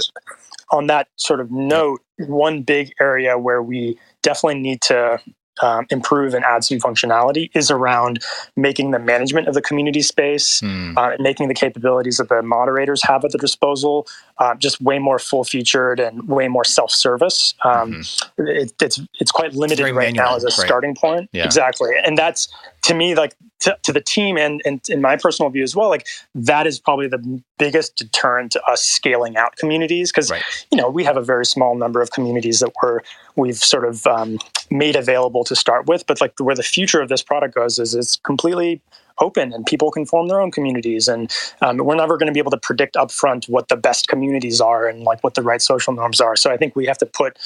on that sort of note one big area where we definitely need to um, improve and add some functionality is around making the management of the community space, mm. uh, making the capabilities that the moderators have at their disposal uh, just way more full featured and way more self service. Um, mm-hmm. it, it's it's quite limited it's right manual, now as a right. starting point. Yeah. Exactly, and that's to me like to, to, the team and, and in my personal view as well like that is probably the biggest deterrent to us scaling out communities because right. you know we have a very small number of communities that we're we've sort of um, made available to start with but like where the future of this product goes is it's completely open and people can form their own communities and um, we're never going to be able to predict upfront what the best communities are and like what the right social norms are so i think we have to put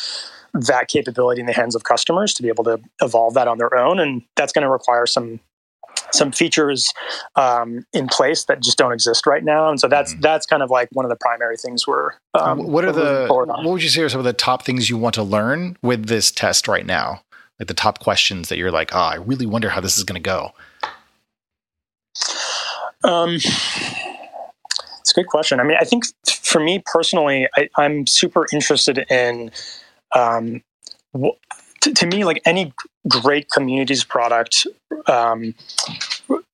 that capability in the hands of customers to be able to evolve that on their own and that's going to require some some features um, in place that just don't exist right now, and so that's mm-hmm. that's kind of like one of the primary things we're. Um, what are the what would you say are some of the top things you want to learn with this test right now? Like the top questions that you're like, oh, I really wonder how this is going to go. Um, it's a good question. I mean, I think for me personally, I, am super interested in um, to, to, me, like any great communities product, um,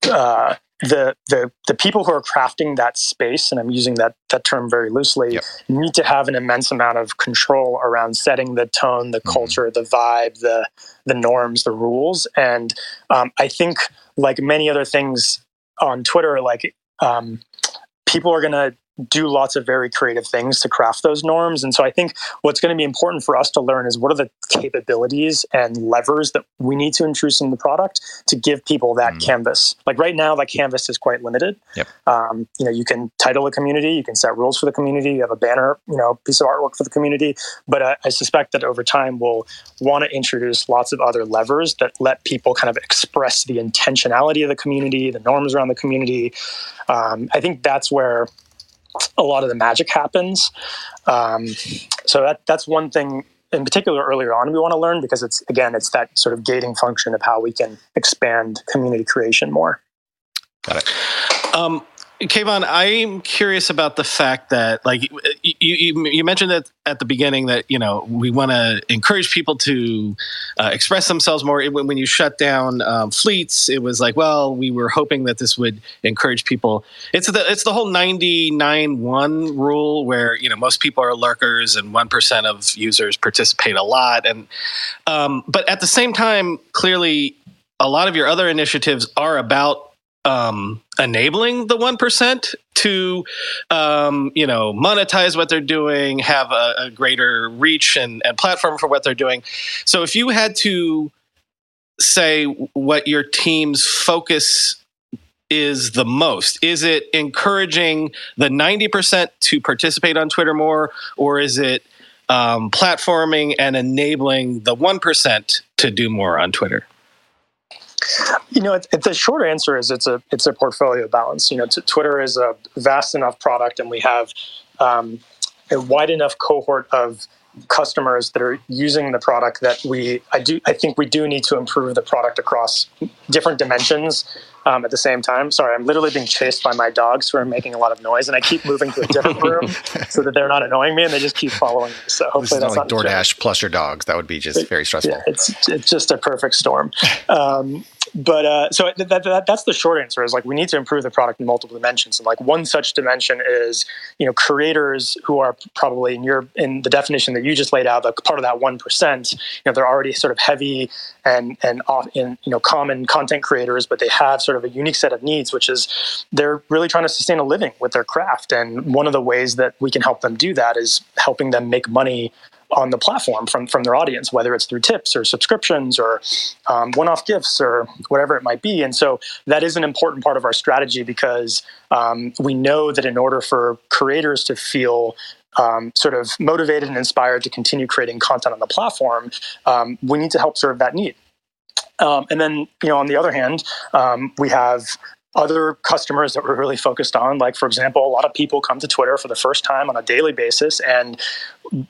uh, the the the people who are crafting that space, and I'm using that that term very loosely, yep. need to have an immense amount of control around setting the tone, the mm-hmm. culture, the vibe, the the norms, the rules. And um, I think, like many other things on Twitter, like um, people are going to do lots of very creative things to craft those norms. And so I think what's going to be important for us to learn is what are the capabilities and levers that we need to introduce in the product to give people that mm. canvas. Like right now, that canvas is quite limited. Yep. Um, you know, you can title a community, you can set rules for the community, you have a banner, you know, piece of artwork for the community. But uh, I suspect that over time we'll want to introduce lots of other levers that let people kind of express the intentionality of the community, the norms around the community. Um, I think that's where a lot of the magic happens. Um, so that that's one thing in particular earlier on we want to learn because it's again it's that sort of gating function of how we can expand community creation more. Got it. Um, Kayvon, I'm curious about the fact that, like, you, you, you mentioned that at the beginning that you know we want to encourage people to uh, express themselves more. When, when you shut down um, fleets, it was like, well, we were hoping that this would encourage people. It's the it's the whole 99-1 rule where you know most people are lurkers and one percent of users participate a lot, and um, but at the same time, clearly, a lot of your other initiatives are about um, enabling the 1% to um, you know monetize what they're doing have a, a greater reach and, and platform for what they're doing so if you had to say what your team's focus is the most? Is it encouraging the 90% to participate on Twitter more, or is it um, platforming and enabling the 1% to do more on Twitter? You know, the short answer is it's a it's a portfolio balance. You know, t- Twitter is a vast enough product, and we have um, a wide enough cohort of customers that are using the product that we I do I think we do need to improve the product across different dimensions um, at the same time. Sorry, I'm literally being chased by my dogs who are making a lot of noise, and I keep moving to a different room so that they're not annoying me, and they just keep following me. So hopefully this is that's not like DoorDash plus your dogs. That would be just very stressful. Yeah, it's it's just a perfect storm. Um, but uh, so that, that, that's the short answer is like we need to improve the product in multiple dimensions. And like one such dimension is you know creators who are probably in your in the definition that you just laid out the part of that 1% you know they're already sort of heavy and and in you know common content creators but they have sort of a unique set of needs which is they're really trying to sustain a living with their craft. And one of the ways that we can help them do that is helping them make money on the platform from from their audience, whether it's through tips or subscriptions or um, one-off gifts or whatever it might be. And so that is an important part of our strategy because um, we know that in order for creators to feel um, sort of motivated and inspired to continue creating content on the platform, um, we need to help serve that need. Um, and then, you know, on the other hand, um, we have other customers that we're really focused on like for example a lot of people come to twitter for the first time on a daily basis and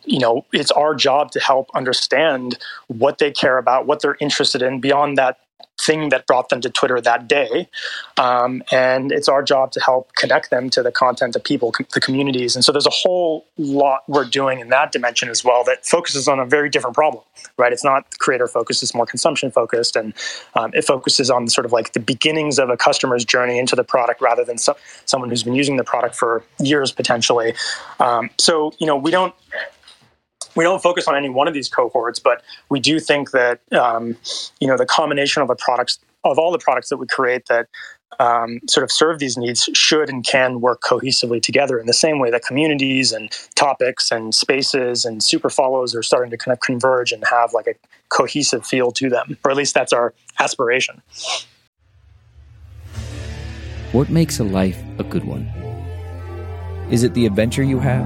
you know it's our job to help understand what they care about what they're interested in beyond that thing that brought them to Twitter that day. Um, and it's our job to help connect them to the content, of people, com- the communities. And so there's a whole lot we're doing in that dimension as well that focuses on a very different problem, right? It's not creator focused, it's more consumption focused. And um, it focuses on sort of like the beginnings of a customer's journey into the product rather than so- someone who's been using the product for years potentially. Um, so, you know, we don't we don't focus on any one of these cohorts, but we do think that um, you know the combination of the products of all the products that we create that um, sort of serve these needs should and can work cohesively together in the same way that communities and topics and spaces and super follows are starting to kind of converge and have like a cohesive feel to them, or at least that's our aspiration. What makes a life a good one? Is it the adventure you have?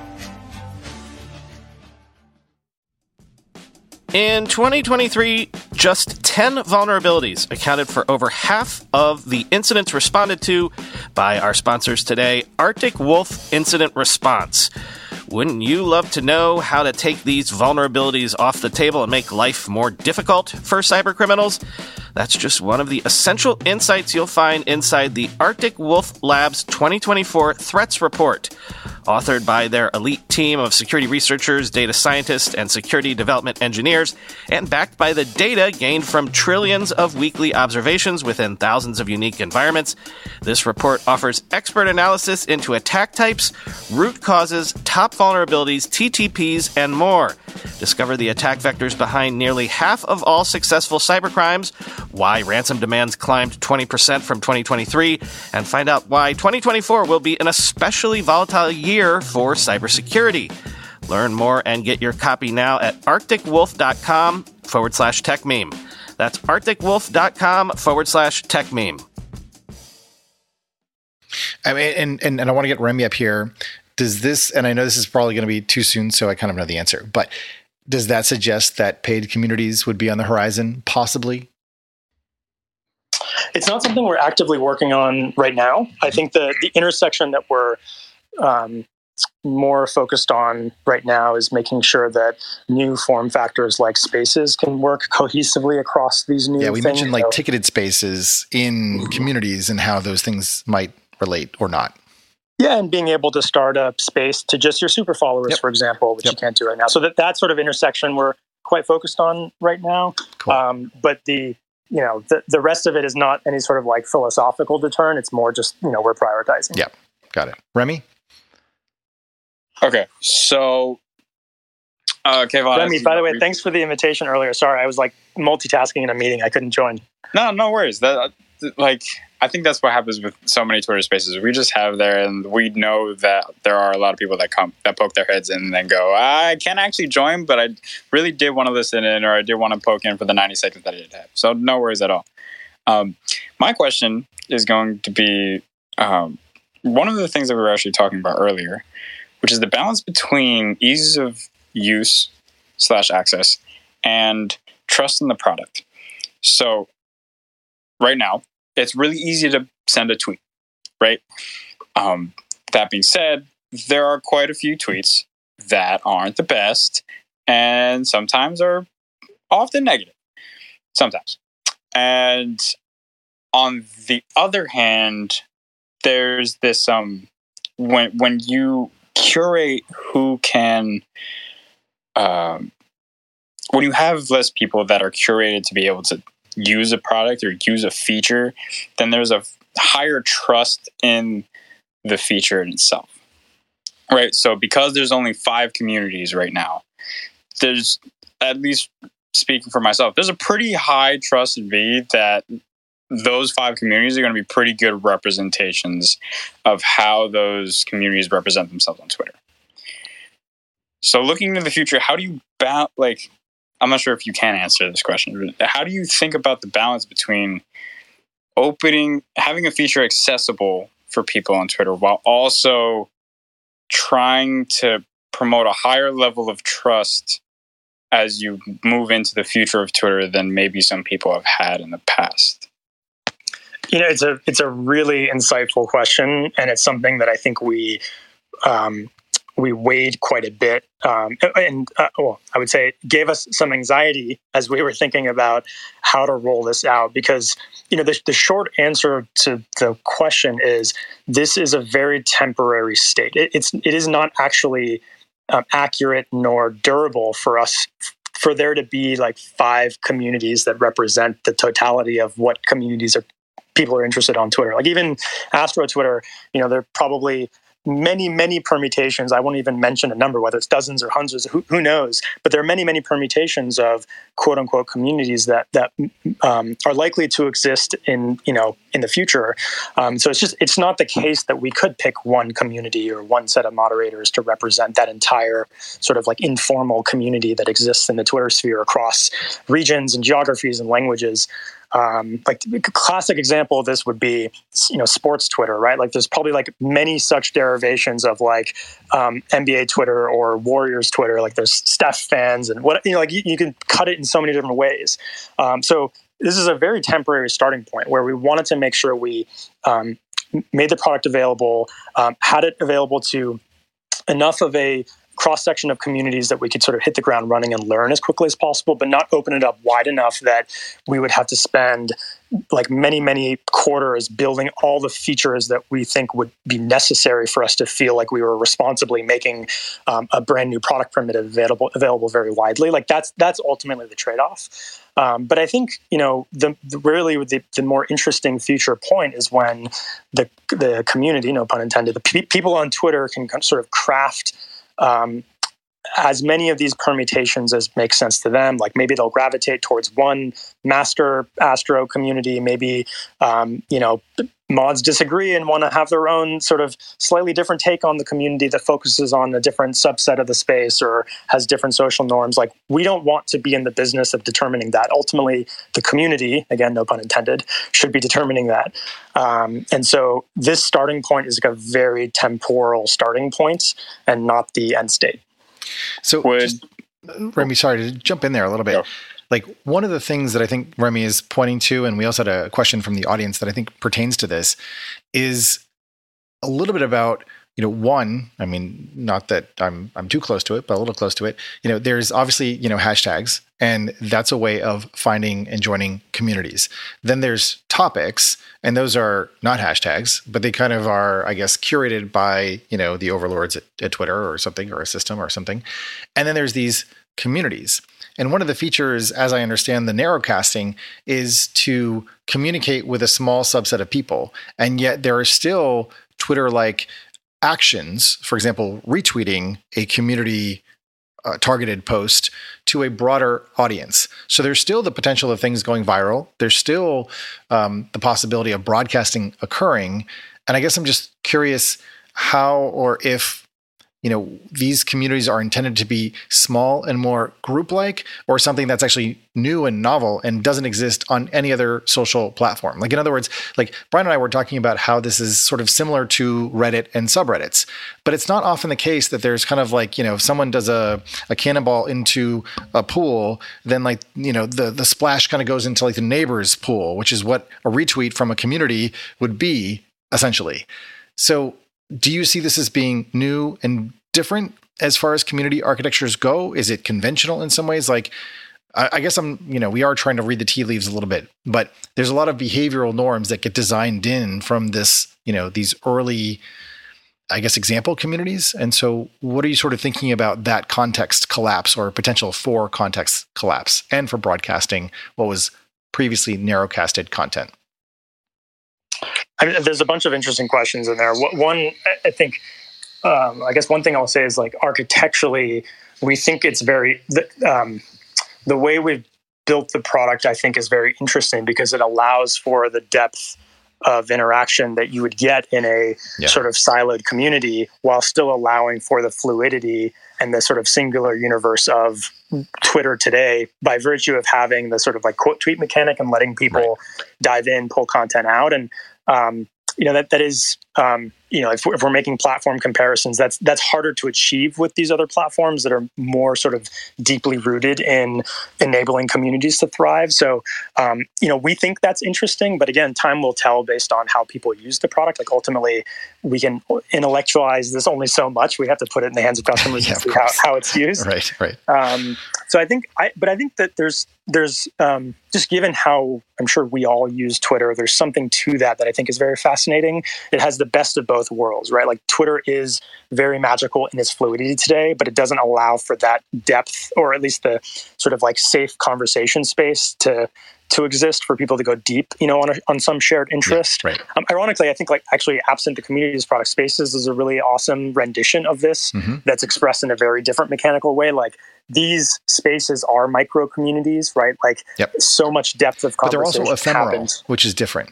In 2023, just 10 vulnerabilities accounted for over half of the incidents responded to by our sponsors today, Arctic Wolf Incident Response. Wouldn't you love to know how to take these vulnerabilities off the table and make life more difficult for cybercriminals? That's just one of the essential insights you'll find inside the Arctic Wolf Labs 2024 Threats Report authored by their elite team of security researchers, data scientists, and security development engineers, and backed by the data gained from trillions of weekly observations within thousands of unique environments. This report offers expert analysis into attack types, root causes, top vulnerabilities, TTPs, and more. Discover the attack vectors behind nearly half of all successful cybercrimes, why ransom demands climbed 20% from 2023, and find out why 2024 will be an especially volatile year for cybersecurity. Learn more and get your copy now at arcticwolf.com forward slash techmeme. That's arcticwolf.com forward slash techmeme. I mean, and, and, and I want to get Remy up here. Does this, and I know this is probably going to be too soon, so I kind of know the answer, but does that suggest that paid communities would be on the horizon, possibly? It's not something we're actively working on right now. I think the the intersection that we're um, more focused on right now is making sure that new form factors like spaces can work cohesively across these new. Yeah, we things. mentioned like so, ticketed spaces in communities and how those things might relate or not. Yeah, and being able to start a space to just your super followers, yep. for example, which yep. you can't do right now. So that that sort of intersection we're quite focused on right now. Cool. Um, but the you know the, the rest of it is not any sort of like philosophical deterrent. It's more just you know we're prioritizing. Yeah, got it. Remy. Okay, so uh, Kayvon. Remy, by the way, thanks for the invitation earlier. Sorry, I was like multitasking in a meeting. I couldn't join. No, no worries. That like I think that's what happens with so many Twitter Spaces. We just have there, and we know that there are a lot of people that come that poke their heads in and then go, "I can't actually join, but I really did want to listen in, or I did want to poke in for the ninety seconds that I did have." So no worries at all. Um, my question is going to be um, one of the things that we were actually talking about earlier, which is the balance between ease of use slash access and trust in the product. So right now, it's really easy to send a tweet, right? Um, that being said, there are quite a few tweets that aren't the best and sometimes are often negative. Sometimes. And on the other hand, there's this um when when you curate who can um when you have less people that are curated to be able to use a product or use a feature, then there's a higher trust in the feature in itself. Right. So because there's only five communities right now, there's at least speaking for myself, there's a pretty high trust in me that those five communities are going to be pretty good representations of how those communities represent themselves on Twitter. So looking to the future, how do you balance like I'm not sure if you can answer this question, how do you think about the balance between opening, having a feature accessible for people on Twitter while also trying to promote a higher level of trust as you move into the future of Twitter than maybe some people have had in the past? You know, it's a it's a really insightful question, and it's something that I think we um, we weighed quite a bit, um, and uh, well, I would say it gave us some anxiety as we were thinking about how to roll this out. Because you know, the, the short answer to the question is this is a very temporary state. It, it's it is not actually um, accurate nor durable for us for there to be like five communities that represent the totality of what communities are people are interested on Twitter. Like even Astro Twitter, you know, they're probably many, many permutations. I won't even mention a number, whether it's dozens or hundreds, who, who knows? But there are many, many permutations of quote unquote communities that that um, are likely to exist in you know in the future. Um, so it's just it's not the case that we could pick one community or one set of moderators to represent that entire sort of like informal community that exists in the Twitter sphere across regions and geographies and languages. Um, like a classic example of this would be you know sports twitter right? Like there's probably like many such derivations of like um, nba twitter or warriors twitter. Like there's steph fans and what you know like you, you can cut it in so many different ways. Um, so this is a very temporary starting point where we wanted to make sure we um, made the product available um, had it available to enough of a cross section of communities that we could sort of hit the ground running and learn as quickly as possible, but not open it up wide enough that we would have to spend like many, many quarters building all the features that we think would be necessary for us to feel like we were responsibly making um, a brand new product primitive available available very widely. Like that's that's ultimately the trade off. Um, but I think you know the, the really the, the, more interesting future point is when the the community, no pun intended, the pe- people on Twitter can sort of craft um, as many of these permutations as make sense to them. Like maybe they'll gravitate towards one master Astro community. Maybe um, you know mods disagree and want to have their own sort of slightly different take on the community that focuses on a different subset of the space or has different social norms. Like we don't want to be in the business of determining that. Ultimately, the community, again, no pun intended, should be determining that. Um, and so this starting point is like a very temporal starting point and not the end state. So, Would, just, uh, Remy, sorry to jump in there a little bit. Like one of the things that I think Remy is pointing to, and we also had a question from the audience that I think pertains to this, is a little bit about you know, one, I mean, not that I'm I'm too close to it, but a little close to it. You know, there's obviously you know hashtags, and that's a way of finding and joining communities. Then there's topics, and those are not hashtags, but they kind of are, I guess, curated by you know the overlords at, at Twitter or something, or a system or something. And then there's these communities. And one of the features, as I understand the narrowcasting, is to communicate with a small subset of people. And yet there are still Twitter like actions, for example, retweeting a community uh, targeted post to a broader audience. So there's still the potential of things going viral. There's still um, the possibility of broadcasting occurring. And I guess I'm just curious how or if you know these communities are intended to be small and more group like or something that's actually new and novel and doesn't exist on any other social platform. Like in other words like brian and i were talking about how this is sort of similar to reddit and subreddits but it's not often the case that there's kind of like you know if someone does a, a cannonball into a pool then like you know the the splash kind of goes into like the neighbor's pool which is what a retweet from a community would be essentially. So do you see this as being new and different as far as community architectures go? Is it conventional in some ways? Like, I guess I'm, you know, we are trying to read the tea leaves a little bit, but there's a lot of behavioral norms that get designed in from this, you know, these early, I guess, example communities. And so, what are you sort of thinking about that context collapse or potential for context collapse and for broadcasting what was previously narrowcasted content? I mean, there's a bunch of interesting questions in there. One, I think, um, I guess one thing I'll say is like architecturally, we think it's very the, um, the way we've built the product. I think is very interesting because it allows for the depth of interaction that you would get in a yeah. sort of siloed community while still allowing for the fluidity and the sort of singular universe of Twitter today by virtue of having the sort of like quote tweet mechanic and letting people right. dive in, pull content out. And um, you know that that is um, you know if we're, if we're, making platform comparisons that's that's harder to achieve with these other platforms that are more sort of deeply rooted in enabling communities to thrive. So um, you know we think that's interesting but again time will tell based on how people use the product. Like ultimately we can intellectualize this only so much we have to put it in the hands of customers yeah, and see how, how it's used right right um, so i think i but i think that there's there's um, just given how I'm sure we all use Twitter, there's something to that that I think is very fascinating. It has the best of both worlds, right? Like Twitter is very magical in its fluidity today, but it doesn't allow for that depth or at least the sort of like safe conversation space to to exist for people to go deep, you know, on, a, on some shared interest. Yeah, right. um, ironically, I think like actually absent the communities product spaces is a really awesome rendition of this mm-hmm. that's expressed in a very different mechanical way. Like these spaces are micro communities, right? Like yep. so much depth of conversation. But they're also ephemeral, happens. which is different.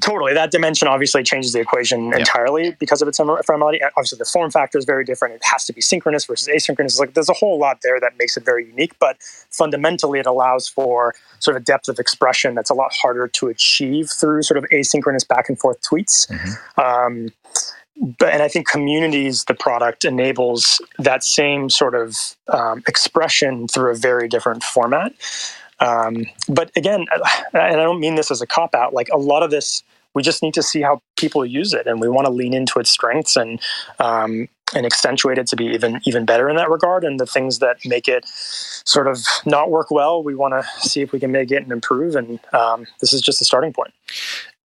Totally. That dimension obviously changes the equation entirely because of its ephemerality. Obviously, the form factor is very different. It has to be synchronous versus asynchronous. Like there's a whole lot there that makes it very unique, but fundamentally, it allows for sort of a depth of expression that's a lot harder to achieve through sort of asynchronous back and forth tweets. Mm-hmm. Um, but and I think communities, the product enables that same sort of um, expression through a very different format. Um, but again, and I don't mean this as a cop out. Like a lot of this, we just need to see how people use it, and we want to lean into its strengths and um, and accentuate it to be even even better in that regard. And the things that make it sort of not work well, we want to see if we can make it and improve. And um, this is just a starting point.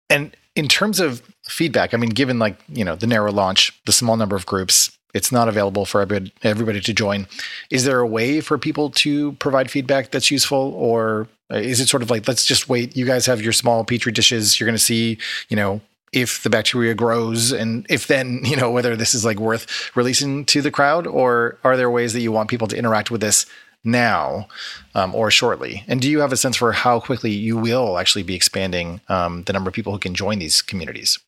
And in terms of feedback, I mean, given like you know the narrow launch, the small number of groups, it's not available for everybody, to join. Is there a way for people to provide feedback that's useful, or is it sort of like let's just wait? You guys have your small petri dishes. You're going to see, you know, if the bacteria grows, and if then you know whether this is like worth releasing to the crowd, or are there ways that you want people to interact with this now um, or shortly? And do you have a sense for how quickly you will actually be expanding um, the number of people who can join these communities?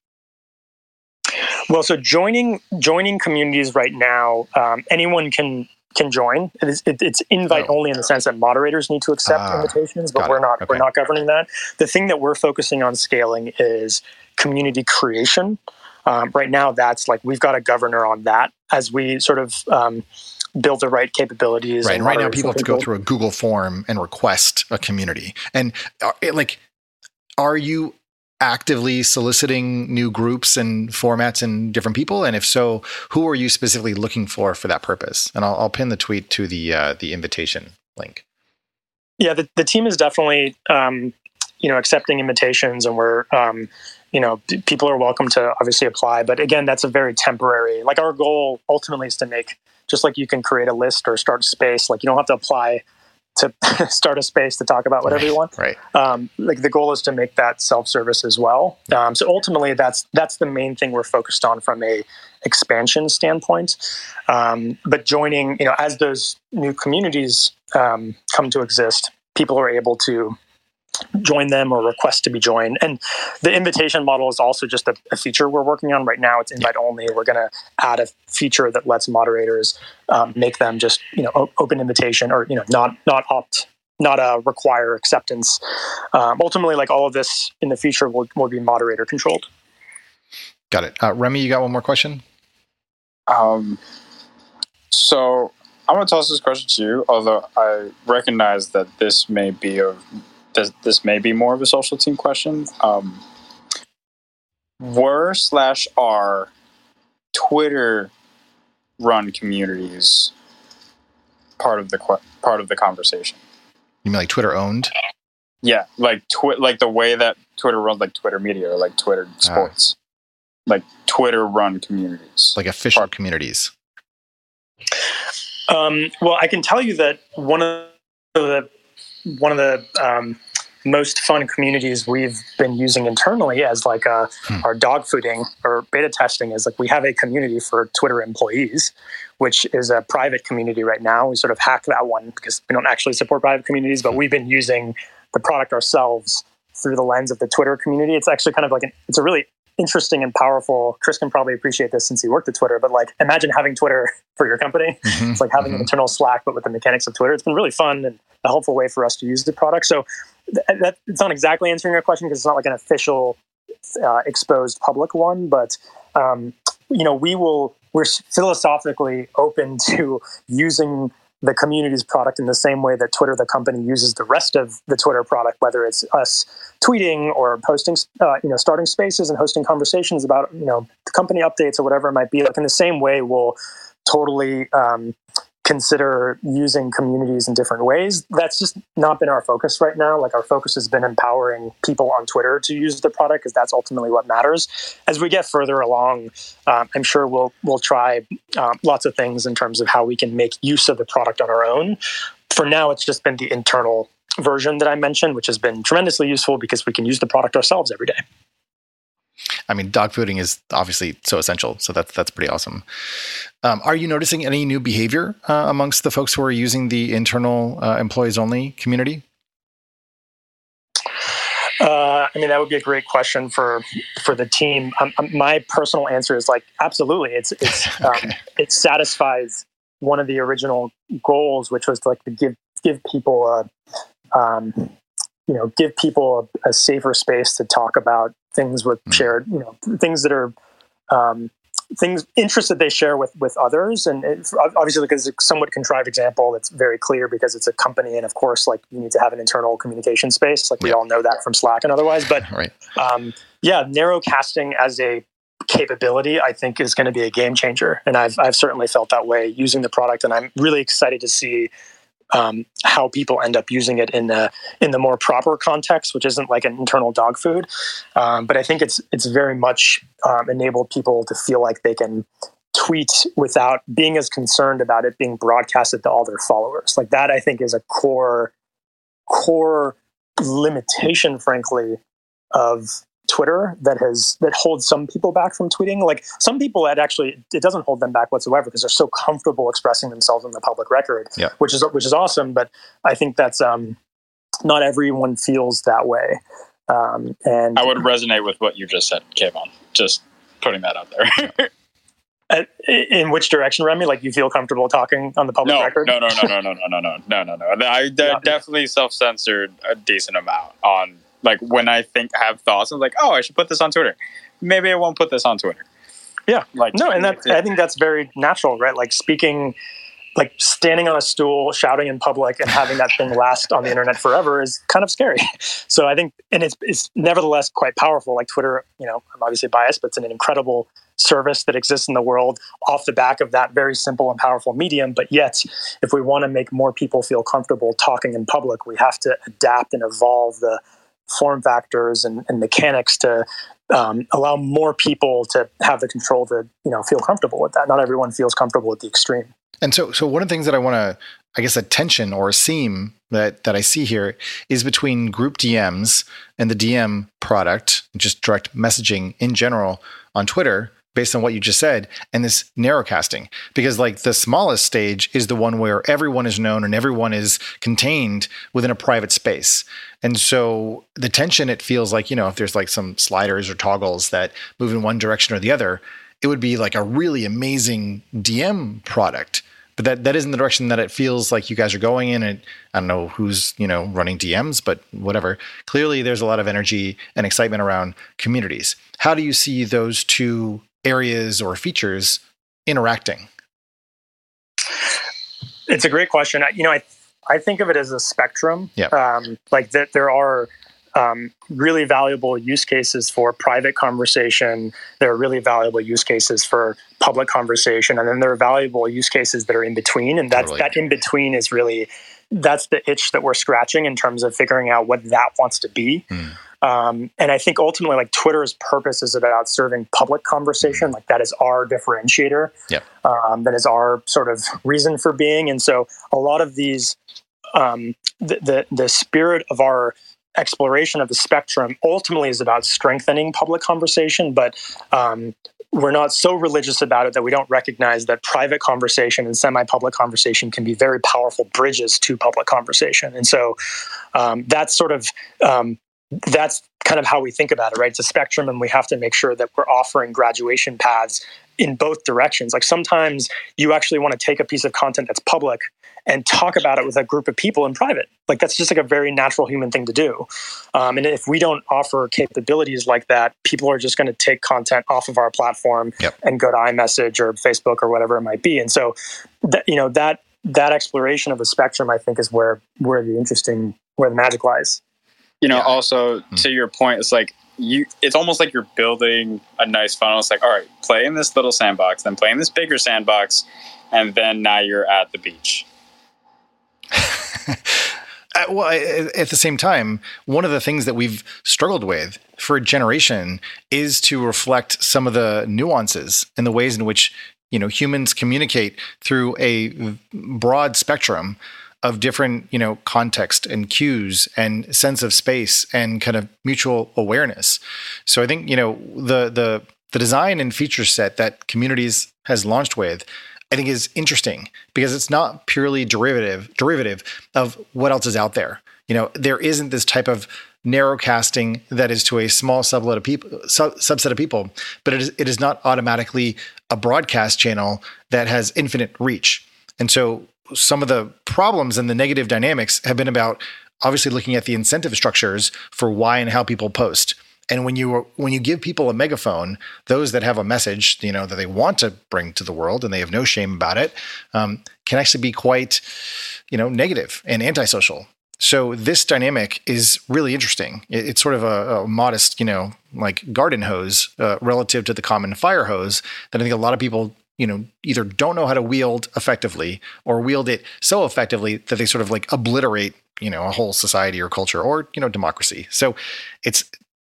Well, so joining joining communities right now, um, anyone can can join. It is, it, it's invite oh. only in the sense that moderators need to accept ah, invitations, but we're not okay. we're not governing that. The thing that we're focusing on scaling is community creation. Um, right now, that's like we've got a governor on that as we sort of um, build the right capabilities. Right. And right now, people have to go through a Google form and request a community. And uh, it, like, are you actively soliciting new groups and formats and different people? And if so, who are you specifically looking for for that purpose? And I'll, I'll pin the tweet to the uh, the invitation link. Yeah, the, the team is definitely um, you know accepting invitations, and we're um, you know people are welcome to obviously apply. But again, that's a very temporary. Like our goal ultimately is to make just like you can create a list or start space. Like you don't have to apply to start a space to talk about whatever you want. Right. Um, like the goal is to make that self-service as well. Um, so ultimately, that's that's the main thing we're focused on from a expansion standpoint. Um, but joining, you know, as those new communities um, come to exist, people are able to join them or request to be joined. And the invitation model is also just a, a feature we're working on right now. It's invite only. We're going to add a feature that lets moderators um, make them just you know open invitation or you know not not opt not a require acceptance. Um, ultimately, like all of this in the future will will be moderator controlled. Got it. Uh, Remy, you got one more question. Um, so I'm going to toss this question to you, although I recognize that this may be a this, this may be more of a social team question. Um, were slash are Twitter run communities part of the part of the conversation? You mean like Twitter owned? Yeah, like twi- like the way that Twitter runs, like Twitter media or like Twitter ah. sports, uh, like Twitter run communities, like official part- communities. Um, well, I can tell you that one of the one of the um, most fun communities we've been using internally as like a, hmm. our dog fooding or beta testing is like we have a community for Twitter employees, which is a private community right now. We sort of hack that one because we don't actually support private communities, but hmm. we've been using the product ourselves through the lens of the Twitter community. It's actually kind of like an, it's a really interesting and powerful. Chris can probably appreciate this since he worked at Twitter, but like imagine having Twitter for your company. Mm-hmm, it's like having mm-hmm. an internal Slack, but with the mechanics of Twitter. It's been really fun and a helpful way for us to use the product. So th- that, it's not exactly answering your question because it's not like an official uh, exposed public one, but um, you know, we will, we're philosophically open to using the community's product in the same way that Twitter, the company, uses the rest of the Twitter product, whether it's us tweeting or posting, uh, you know, starting spaces and hosting conversations about, you know, the company updates or whatever it might be. Like in the same way, we'll totally um, consider using communities in different ways. That's just not been our focus right now. Like our focus has been empowering people on Twitter to use the product because that's ultimately what matters. As we get further along, um, I'm sure we'll we'll try um, lots of things in terms of how we can make use of the product on our own. For now, it's just been the internal version that I mentioned, which has been tremendously useful because we can use the product ourselves every day. I mean, dog fooding is obviously so essential. So that's that's pretty awesome. Um, are you noticing any new behavior uh, amongst the folks who are using the internal uh, employees only community? Uh, I mean, that would be a great question for for the team. Um, um my personal answer is like absolutely. It's it's okay. um, it satisfies one of the original goals, which was to like to give give people a um, you know give people a, a, safer space to talk about things with mm. shared you know things that are um, things interests that they share with with others. And it, obviously because it's a somewhat contrived example it's very clear because it's a company and of course like you need to have an internal communication space. Like we all know that from slack and otherwise. But right. um, yeah narrow casting as a capability i think is going to be a game changer. And I've, I've certainly felt that way using the product. And i'm really excited to see um, how people end up using it in the in the more proper context, which isn't like an internal dog food. Um, but I think it's it's very much um, enabled people to feel like they can tweet without being as concerned about it being broadcasted to all their followers. Like that, I think is a core core limitation, frankly, of Twitter that has that holds some people back from tweeting. Like some people, that actually it doesn't hold them back whatsoever because they're so comfortable expressing themselves on the public record, yeah. which is which is awesome. But I think that's um, not everyone feels that way. Um, and I would resonate with what you just said, Kayvon. Just putting that out there. in which direction, Remy? Like you feel comfortable talking on the public no, record? No, no, no, no, no, no, no, no, no, no. No. I yeah. definitely self censored a decent amount on like when I think have thoughts, I'm like, oh, I should put this on Twitter. Maybe I won't put this on Twitter. Yeah, like no, and that I think that's very natural, right? Like speaking like standing on a stool, shouting in public, and having that thing last on the internet forever is kind of scary. So I think, and it's it's nevertheless quite powerful. Like Twitter, you know, I'm obviously biased, but it's an incredible service that exists in the world off the back of that very simple and powerful medium. But yet, if we want to make more people feel comfortable talking in public, we have to adapt and evolve the form factors and, and mechanics to um, allow more people to have the control to you know feel comfortable with that. Not everyone feels comfortable with the extreme. And so, so one of the things that I want to, I guess, a tension or a seam that that I see here is between group DMs and the DM product, just direct messaging in general on Twitter, based on what you just said, and this narrowcasting. Because like the smallest stage is the one where everyone is known and everyone is contained within a private space. And so the tension, it feels like, you know, if there's like some sliders or toggles that move in one direction or the other, it would be like a really amazing DM product. But that, that isn't the direction that it feels like you guys are going in. And I don't know who's, you know, running DMs, but whatever. Clearly there's a lot of energy and excitement around communities. How do you see those two areas or features interacting? It's a great question. You know, I I think of it as a spectrum. Yeah. Um, like that, there are um, really valuable use cases for private conversation. There are really valuable use cases for public conversation, and then there are valuable use cases that are in between. And that's totally. that in between is really that's the itch that we're scratching in terms of figuring out what that wants to be. Mm. Um, and I think ultimately, like Twitter's purpose is about serving public conversation. Like that is our differentiator. Yeah. Um, that is our sort of reason for being. And so a lot of these, um, the, the the spirit of our exploration of the spectrum ultimately is about strengthening public conversation, but um, we're not so religious about it that we don't recognize that private conversation and semi-public conversation can be very powerful bridges to public conversation. And so um, that's sort of um, that's kind of how we think about it, right? It's a spectrum, and we have to make sure that we're offering graduation paths in both directions. Like sometimes you actually want to take a piece of content that's public and talk about it with a group of people in private. Like that's just like a very natural human thing to do. Um, and if we don't offer capabilities like that, people are just going to take content off of our platform yep. and go to iMessage or Facebook or whatever it might be. And so, that, you know that that exploration of the spectrum, I think, is where where the interesting where the magic lies. You know, yeah. also mm-hmm. to your point, it's like you it's almost like you're building a nice funnel. It's like, all right, play in this little sandbox, then play in this bigger sandbox, and then now you're at the beach. Uh, well, at the same time, one of the things that we've struggled with for a generation is to reflect some of the nuances and the ways in which you know humans communicate through a broad spectrum of different you know context and cues and sense of space and kind of mutual awareness so i think you know the the the design and feature set that communities has launched with I think is interesting because it's not purely derivative derivative of what else is out there. You know, there isn't this type of narrow casting that is to a small subset of people subset of people, but it is it is not automatically a broadcast channel that has infinite reach. And so some of the problems and the negative dynamics have been about obviously looking at the incentive structures for why and how people post. And when you when you give people a megaphone, those that have a message, you know, that they want to bring to the world and they have no shame about it, um, can actually be quite, you know, negative and antisocial. So this dynamic is really interesting. it's sort of a, a, modest, you know, like garden hose uh, relative to the common fire hose that I think a lot of people, you know, either don't know how to wield effectively or wield it so effectively that they sort of like obliterate you know a whole society or culture or you know democracy so it's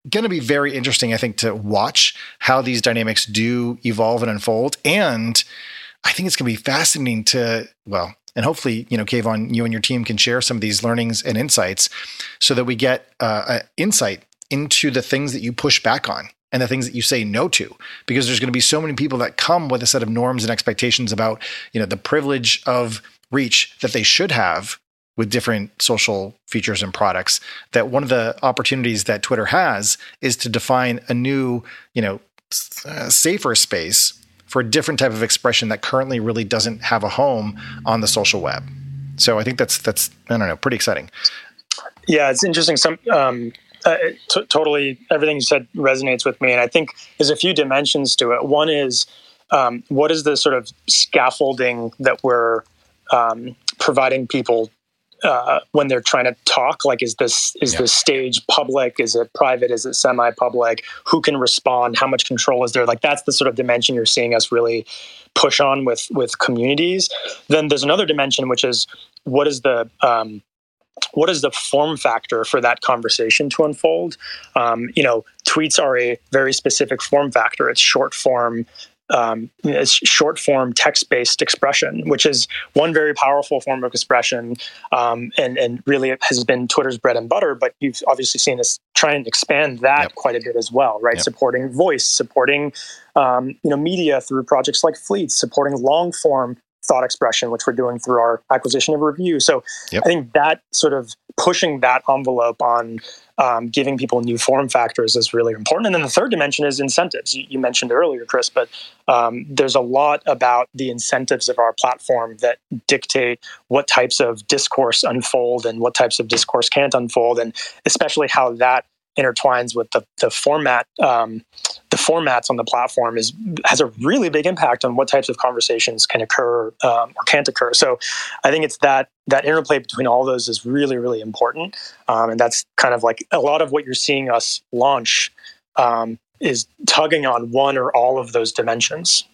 going to be very interesting, I think, to watch how these dynamics do evolve and unfold. And I think it's going to be fascinating to, well, and hopefully, you know, Kayvon, you and your team can share some of these learnings and insights so that we get uh, insight into the things that you push back on and the things that you say no to because there's going to be so many people that come with a set of norms and expectations about you know the privilege of reach that they should have with different social features and products that one of the opportunities that twitter has is to define a new you know uh, safer space for a different type of expression that currently really doesn't have a home on the social web. So i think that's that's i don't know pretty exciting. Yeah it's interesting. Some um, uh, t- totally everything you said resonates with me and i think there's a few dimensions to it. One is um, what is the sort of scaffolding that we're um, providing people uh, when they're trying to talk? Like is this is yeah. this stage public? Is it private? Is it semi-public? Who can respond? How much control is there? Like that's the sort of dimension you're seeing us really push on with with communities. Then there's another dimension which is what is the um, what is the form factor for that conversation to unfold? Um, you know, tweets are a very specific form factor. It's short form. Um, it's short form text based expression, which is one very powerful form of expression, um, and and really it has been Twitter's bread and butter. But you've obviously seen us try and expand that yep. quite a bit as well, right? Yep. Supporting voice, supporting um, you know media through projects like Fleets, supporting long form thought expression, which we're doing through our acquisition of Revue. So yep. I think that sort of pushing that envelope on um, giving people new form factors is really important. And then the third dimension is incentives. You, you mentioned earlier, Chris, but um, there's a lot about the incentives of our platform that dictate what types of discourse unfold and what types of discourse can't unfold, and especially how that intertwines with the, the format um, the formats on the platform is has a really big impact on what types of conversations can occur um, or can't occur. So i think it's that that interplay between all those is really really important. Um, and that's kind of like a lot of what you're seeing us launch um, is tugging on one or all of those dimensions.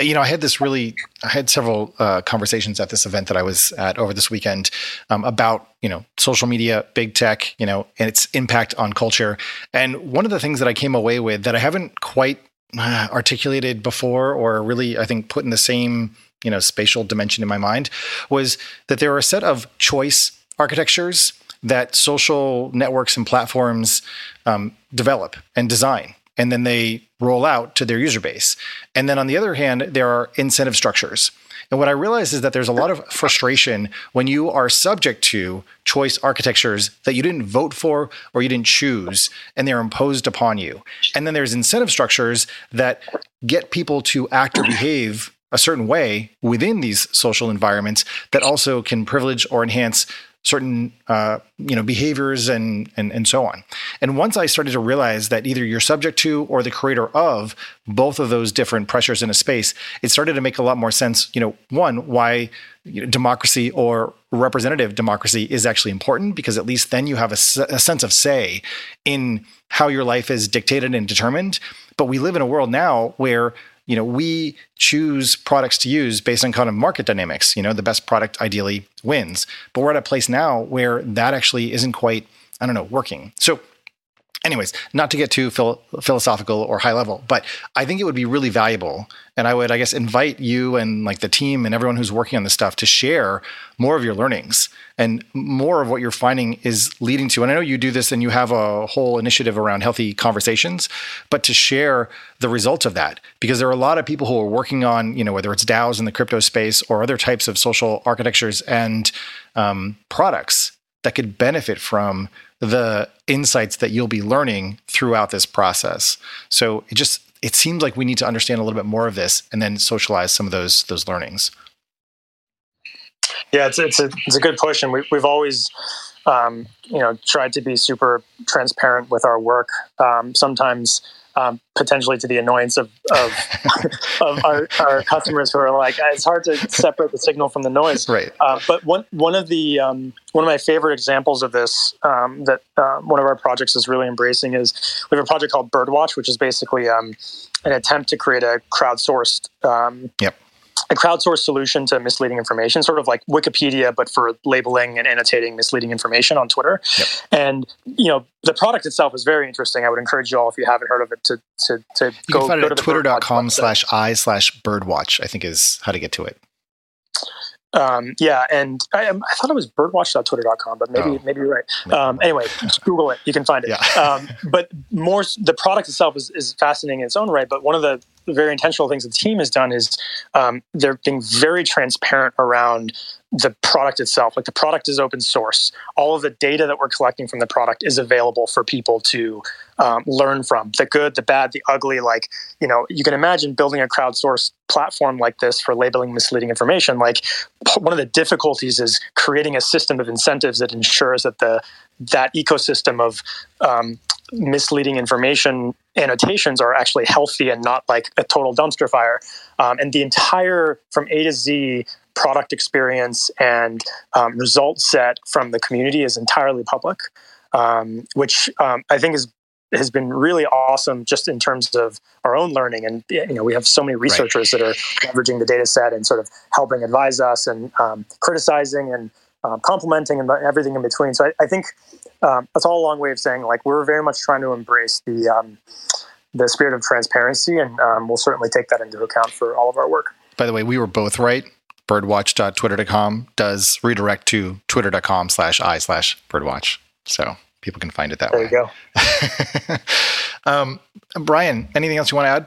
You know, I had this really, I had several uh, conversations at this event that I was at over this weekend um, about, you know, social media, big tech, you know, and its impact on culture. And one of the things that I came away with that I haven't quite uh, articulated before or really, I think, put in the same, you know, spatial dimension in my mind was that there are a set of choice architectures that social networks and platforms um, develop and design and then they roll out to their user base. And then on the other hand, there are incentive structures. And what I realize is that there's a lot of frustration when you are subject to choice architectures that you didn't vote for or you didn't choose, and they're imposed upon you. And then there's incentive structures that get people to act or behave a certain way within these social environments that also can privilege or enhance certain uh, you know behaviors and, and and so on. And once I started to realize that either you're subject to or the creator of both of those different pressures in a space, it started to make a lot more sense. You know, one why you know, democracy or representative democracy is actually important because at least then you have a, a sense of say in how your life is dictated and determined. But we live in a world now where you know, we choose products to use based on kind of market dynamics. You know, the best product ideally wins. But we're at a place now where that actually isn't quite, I don't know, working. So anyways, not to get too phil- philosophical or high level, but I think it would be really valuable. And I would, I guess, invite you and like the team and everyone who's working on this stuff to share more of your learnings and more of what you're finding is leading to. And I know you do this and you have a whole initiative around healthy conversations, but to share the results of that, because there are a lot of people who are working on, you know, whether it's DAOs in the crypto space or other types of social architectures and um, products that could benefit from the insights that you'll be learning throughout this process. So it just it seems like we need to understand a little bit more of this and then socialize some of those those learnings. Yeah, it's it's a it's a good push, and we, we've always um, you know tried to be super transparent with our work. Um, sometimes um, potentially to the annoyance of of, of our, our, customers who are like, it's hard to separate the signal from the noise. Right. Uh, but one one of the um, one of my favorite examples of this um, that uh, one of our projects is really embracing is we have a project called Birdwatch, which is basically um, an attempt to create a crowdsourced um, yep a crowdsourced solution to misleading information, sort of like Wikipedia, but for labeling and annotating misleading information on Twitter. Yep. And you know, the product itself is very interesting. I would encourage you all, if you haven't heard of it, to to, to you go, can find go it at twitter.com slash i slash birdwatch, I think is how to get to it. Um, yeah, and I, I, thought it was birdwatch.twitter.com, but maybe oh. maybe you're right. Um, anyway, just Google it; you can find it. Yeah. um, but more, the product itself is, is fascinating in its own right. But one of the very intentional things the team has done is um, they're being very transparent around the product itself. Like the product is open source. All of the data that we're collecting from the product is available for people to um, learn from. The good, the bad, the ugly. Like you know, you can imagine building a crowdsourced platform like this for labeling misleading information. Like one of the difficulties is creating a system of incentives that ensures that the that ecosystem of um, misleading information annotations are actually healthy and not like a total dumpster fire. Um, and the entire from A to Z product experience and um, result set from the community is entirely public, um, which um, I think is has been really awesome just in terms of our own learning and you know we have so many researchers right. that are leveraging the data set and sort of helping advise us and um, criticizing and um, complementing and everything in between so i, I think um, that's all a long way of saying like we're very much trying to embrace the um, the spirit of transparency and um, we'll certainly take that into account for all of our work by the way we were both right birdwatch.twitter.com does redirect to twitter.com slash i slash birdwatch so people can find it that there way. There you go. um, Brian, anything else you want to add?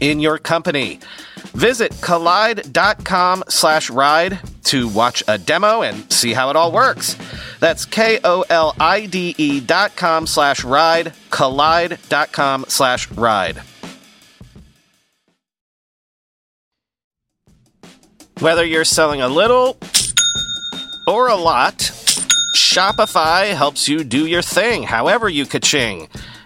in your company. Visit kolide.com slash ride to watch a demo and see how it all works. That's K-O-L-I-D-E dot com slash ride, kolide.com slash ride. Whether you're selling a little or a lot, Shopify helps you do your thing, however you ka-ching.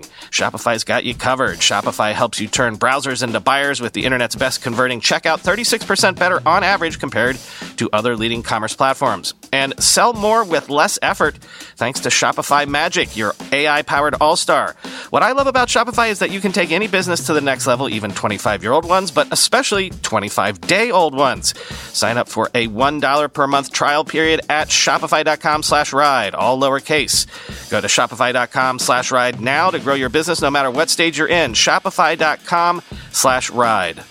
Shopify's got you covered. Shopify helps you turn browsers into buyers with the internet's best converting checkout, 36% better on average compared to other leading commerce platforms. And sell more with less effort thanks to Shopify Magic, your AI powered all star. What I love about Shopify is that you can take any business to the next level, even 25 year old ones, but especially 25 day old ones. Sign up for a $1 per month trial period at shopify.com slash ride, all lowercase. Go to shopify.com slash ride now to grow your business no matter what stage you're in. Shopify.com slash ride.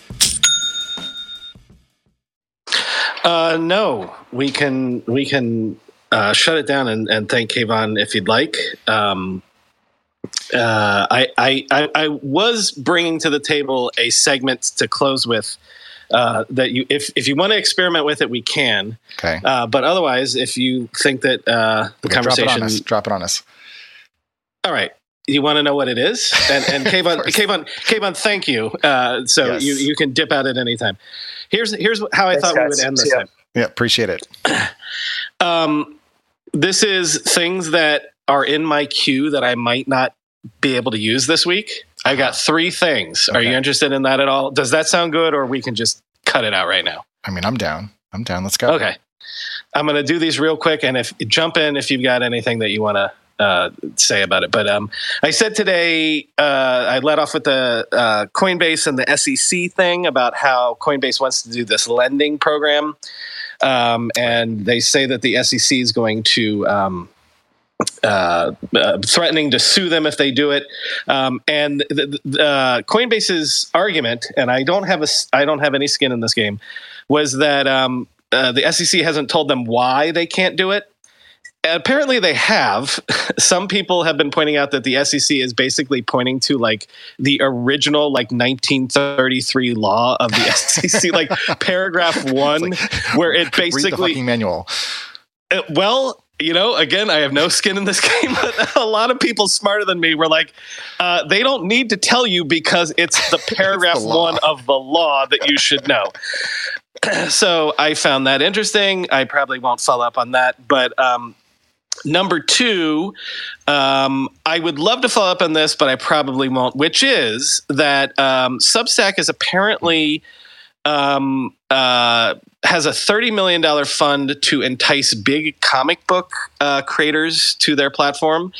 Uh, no, we can we can uh, shut it down and, and thank Kayvon if you'd like. Um, uh, I, I, I was bringing to the table a segment to close with uh, that you if if you want to experiment with it, we can. Okay. Uh, but otherwise, if you think that uh, the okay, conversation drop it on us. Drop it on us. All right you want to know what it is? And, and Kayvon, Kayvon, Kayvon, thank you. Uh, so yes. you, you can dip out at any time. Here's here's how I Thanks, thought guys. we would end this yeah. time. Yeah, appreciate it. um, this is things that are in my queue that I might not be able to use this week. I got three things. Okay. Are you interested in that at all? Does that sound good, or we can just cut it out right now? I mean, I'm down. I'm down. Let's go. Okay. I'm going to do these real quick, and if jump in if you've got anything that you want to uh, say about it. But um, I said today, uh, I led off with the uh, Coinbase and the SEC thing about how Coinbase wants to do this lending program. Um, and they say that the SEC is going to. Um, uh, uh, threatening to sue them if they do it. Um, and the, the, uh, Coinbase's argument, and I don't have a, I don't have any skin in this game, was that um, the SEC hasn't told them why they can't do it apparently they have some people have been pointing out that the sec is basically pointing to like the original like 1933 law of the sec like paragraph one like, where it basically manual uh, well you know, again, I have no skin in this game, but a lot of people smarter than me were like, uh, they don't need to tell you because it's the paragraph it's the one of the law that you should know. so I found that interesting. I probably won't follow up on that, but um, number two, um, I would love to follow up on this, but I probably won't. Which is that um, Substack is apparently um, uh, has a $30 million fund to entice big comic book uh, creators to their platform.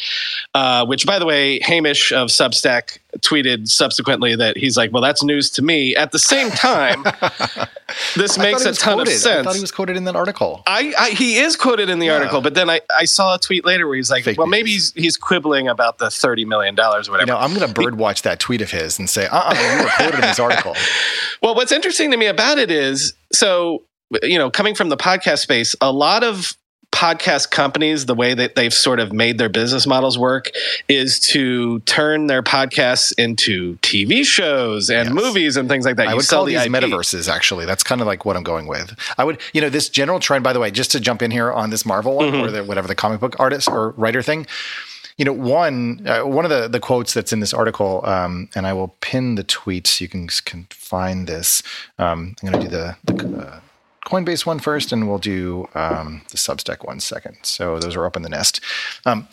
Uh, which, by the way, Hamish of Substack tweeted subsequently that he's like, well, that's news to me. At the same time, this makes a ton quoted. of sense. I thought he was quoted in that article. I, I he is quoted in the yeah. article, but then I, I saw a tweet later where he's like, Fake well, news. maybe he's, he's quibbling about the $30 million or whatever. You know, I'm going to birdwatch that tweet of his and say, uh uh-uh, you were quoted in this article. well, what's interesting to me about it is so you know, coming from the podcast space, a lot of podcast companies, the way that they've sort of made their business models work is to turn their podcasts into TV shows and yes. movies and things like that. I you would call the these IP. metaverses, actually. That's kind of like what I'm going with. I would, you know, this general trend, by the way, just to jump in here on this Marvel one mm-hmm. or the, whatever the comic book artist or writer thing. You know, one uh, one of the, the quotes that's in this article, um, and I will pin the tweets so you can, can find this. Um, I'm going to do the, the uh, Coinbase one first, and we'll do um, the Substack one second. So those are up in the nest. Um,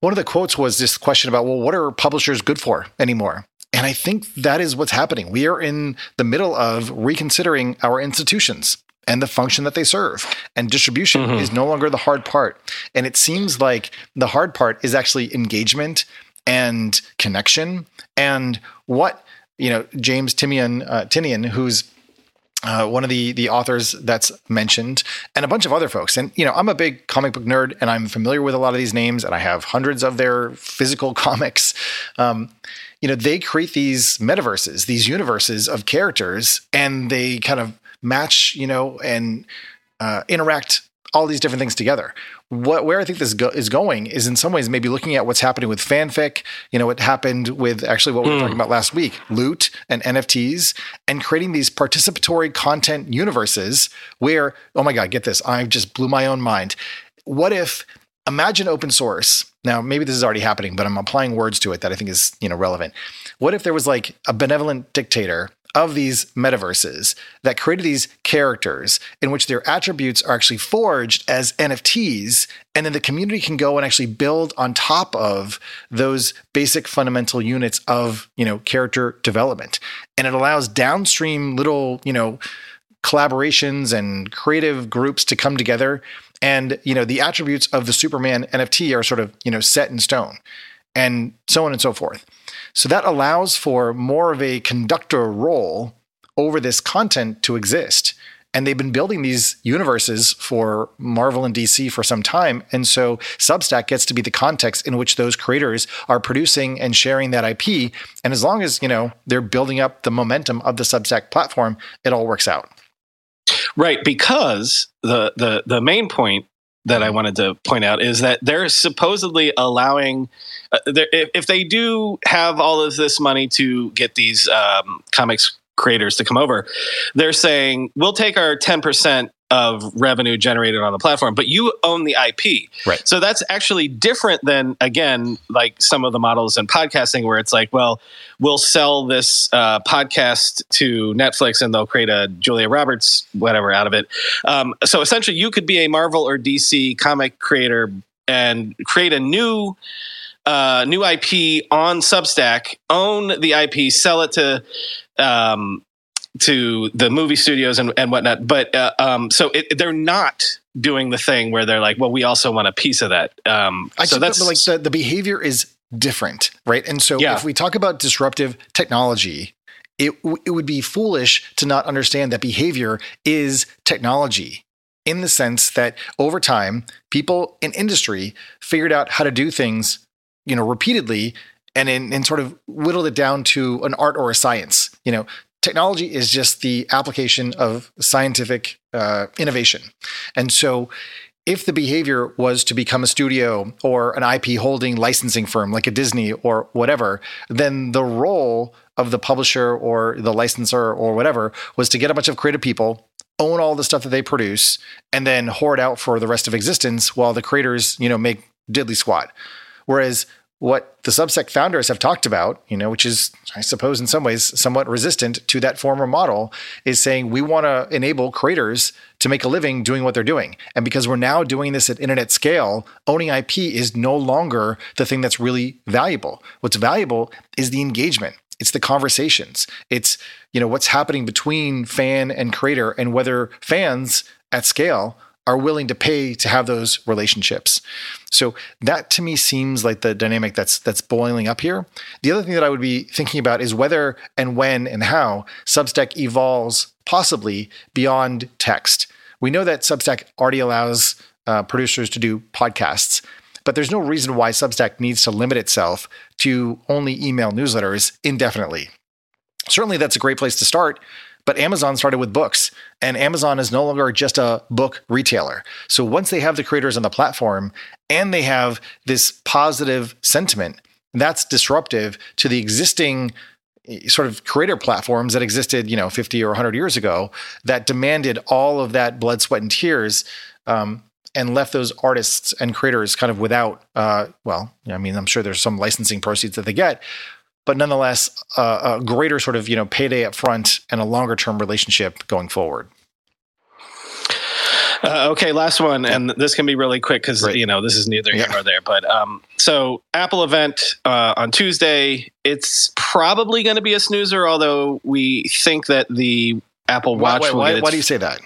one of the quotes was this question about, well, what are publishers good for anymore? And I think that is what's happening. We are in the middle of reconsidering our institutions and the function that they serve. And distribution mm-hmm. is no longer the hard part. And it seems like the hard part is actually engagement and connection and what you know James Tynion, uh, Tynion who's uh, one of the the authors that's mentioned, and a bunch of other folks. And you know, I'm a big comic book nerd, and I'm familiar with a lot of these names, and I have hundreds of their physical comics. Um, you know, they create these metaverses, these universes of characters, and they kind of match, you know, and uh, interact all these different things together. What where I think this go, is going is in some ways maybe looking at what's happening with fanfic. You know, what happened with actually what we were mm. talking about last week, loot and NFTs, and creating these participatory content universes where oh my god, get this, I just blew my own mind. What if imagine open source? Now maybe this is already happening, but I'm applying words to it that I think is you know relevant. What if there was like a benevolent dictator of these metaverses that created these characters in which their attributes are actually forged as NFTs. And then the community can go and actually build on top of those basic fundamental units of, you know, character development. And it allows downstream little, you know, collaborations and creative groups to come together. And, you know, the attributes of the Superman NFT are sort of, you know, set in stone and so on and so forth. So that allows for more of a conductor role over this content to exist. And they've been building these universes for Marvel and DC for some time. And so Substack gets to be the context in which those creators are producing and sharing that IP. And as long as, you know, they're building up the momentum of the Substack platform, it all works out. Right, because the the the main point that I wanted to point out is that they're supposedly allowing, uh, if, if, they do have all of this money to get these um, comics creators to come over, they're saying we'll take our ten percent of revenue generated on the platform, but you own the IP. Right. So that's actually different than, again, like some of the models in podcasting where it's like, well, we'll sell this uh, podcast to Netflix and they'll create a Julia Roberts, whatever, out of it. Um, so essentially, you could be a Marvel or DC comic creator and create a new. Uh, new IP on Substack, own the IP, sell it to um, to the movie studios and, and whatnot. But uh, um, so it, they're not doing the thing where they're like, well, we also want a piece of that. Um, I so that's like the, the behavior is different, right? And so yeah. if we talk about disruptive technology, it it would be foolish to not understand that behavior is technology in the sense that over time people in industry figured out how to do things you know repeatedly and in, sort of whittled it down to an art or a science you know technology is just the application of scientific uh, innovation. And so, if the behavior was to become a studio or an IP holding licensing firm like a Disney or whatever, then the role of the publisher or the licensor or whatever was to get a bunch of creative people own all the stuff that they produce and then hoard out for the rest of existence while the creators you know make diddly squat whereas what the Substack founders have talked about, you know, which is, I suppose, in some ways somewhat resistant to that former model, is saying we want to enable creators to make a living doing what they're doing. And because we're now doing this at internet scale, owning IP is no longer the thing that's really valuable. What's valuable is the engagement. It's the conversations. It's, you know, what's happening between fan and creator and whether fans at scale are willing to pay to have those relationships. So that to me seems like the dynamic that's that's boiling up here. The other thing that I would be thinking about is whether and when and how Substack evolves possibly beyond text. We know that Substack already allows uh, producers to do podcasts, but there's no reason why Substack needs to limit itself to only email newsletters indefinitely. Certainly, that's a great place to start, but Amazon started with books, and Amazon is no longer just a book retailer. So once they have the creators on the platform and they have this positive sentiment, that's disruptive to the existing eh, sort of creator platforms that existed, you know, 50 or 100 years ago that demanded all of that blood, sweat, and tears. Um, and left those artists and creators kind of without, uh, well, I mean, I'm sure there's some licensing proceeds that they get, but nonetheless, uh, a greater sort of you know payday up front and a longer term relationship going forward. Uh, okay, last one, and this can be really quick because you know this is neither here yeah. nor there. But um, so Apple event uh, on Tuesday. It's probably going to be a snoozer, although we think that the Apple Watch. Why, why, why, why do you say that?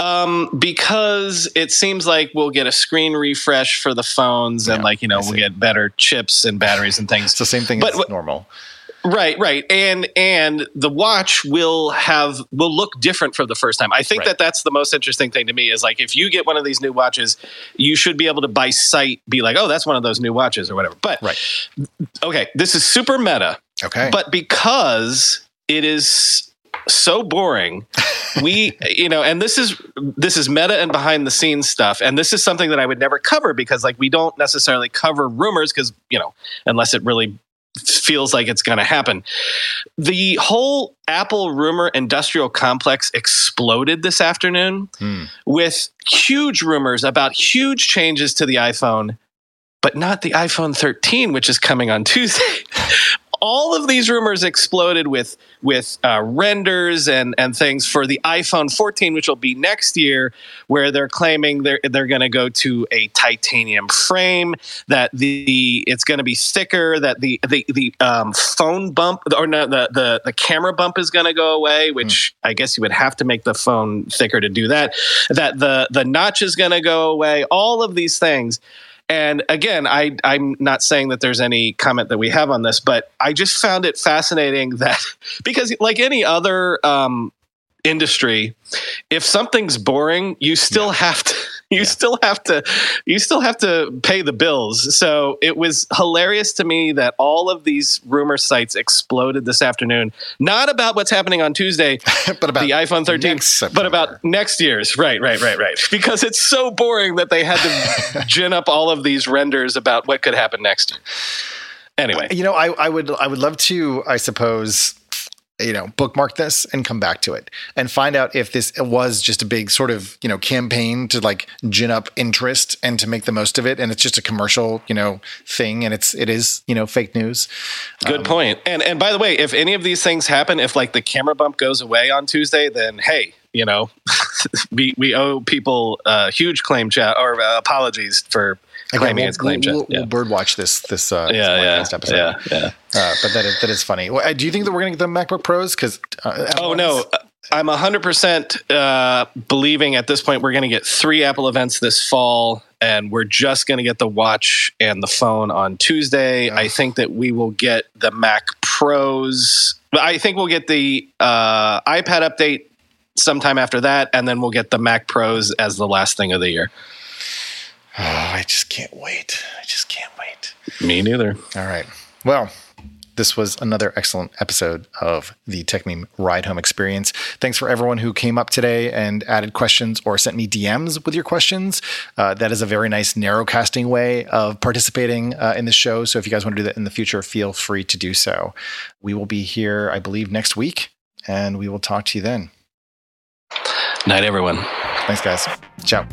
Um, because it seems like we'll get a screen refresh for the phones, and yeah, like you know, we'll get better chips and batteries and things. it's the same thing but, as normal. Right, right, and and the watch will have will look different for the first time. I think right. that that's the most interesting thing to me is like if you get one of these new watches, you should be able to by sight be like, oh, that's one of those new watches or whatever. But right, okay, this is super meta. Okay, but because it is so boring. we, you know, and this is this is meta and behind the scenes stuff, and this is something that I would never cover because like we don't necessarily cover rumors because you know unless it really feels like it's going to happen. The whole Apple rumor industrial complex exploded this afternoon hmm. with huge rumors about huge changes to the iPhone but not the iPhone 13, which is coming on Tuesday all of these rumors exploded with with uh, renders and and things for the iPhone 14, which will be next year, where they're claiming they're they're going to go to a titanium frame, that the it's going to be thicker, that the the the um, phone bump or no the the the camera bump is going to go away, which mm. I guess you would have to make the phone thicker to do that. That the the notch is going to go away. All of these things. And again, I, I'm not saying that there's any comment that we have on this, but I just found it fascinating that because, like any other um, industry, if something's boring, you still yeah. have to you yeah. still have to you still have to pay the bills. So it was hilarious to me that all of these rumor sites exploded this afternoon. Not about what's happening on Tuesday, but about the iPhone 13, but about next year's. Right, right, right, right. Because it's so boring that they had to gin up all of these renders about what could happen next year. Anyway, you know, I, I would I would love to, I suppose you know bookmark this and come back to it and find out if this was just a big sort of you know campaign to like gin up interest and to make the most of it. And it's just a commercial you know thing and it's it is you know fake news. Good um, point. And and by the way if any of these things happen if like the camera bump goes away on tuesday then hey you know we we owe people uh huge claim chat or uh, apologies for Again, we'll, claim we'll, we'll, birdwatch this this uh, yeah, this yeah, episode. Yeah, yeah. Uh, but that is, that is funny. Well, uh, do you think that we're going to get the MacBook Pros? Because uh, oh no, I'm 100 percent uh, believing at this point we're going to get three Apple events this fall, and we're just going to get the watch and the phone on Tuesday. I think that we will get the Mac Pros. I think we'll get the uh, iPad update sometime after that, and then we'll get the Mac Pros as the last thing of the year. Oh, I just can't wait. I just can't wait. Me neither. All right. Well, this was another excellent episode of the Techmeme Ride Home Experience. Thanks for everyone who came up today and added questions or sent me DMs with your questions. Uh, that is a very nice narrowcasting way of participating uh, in the show. So if you guys want to do that in the future, feel free to do so. We will be here, I believe, next week, and we will talk to you then. Night, everyone. Thanks, guys. Ciao.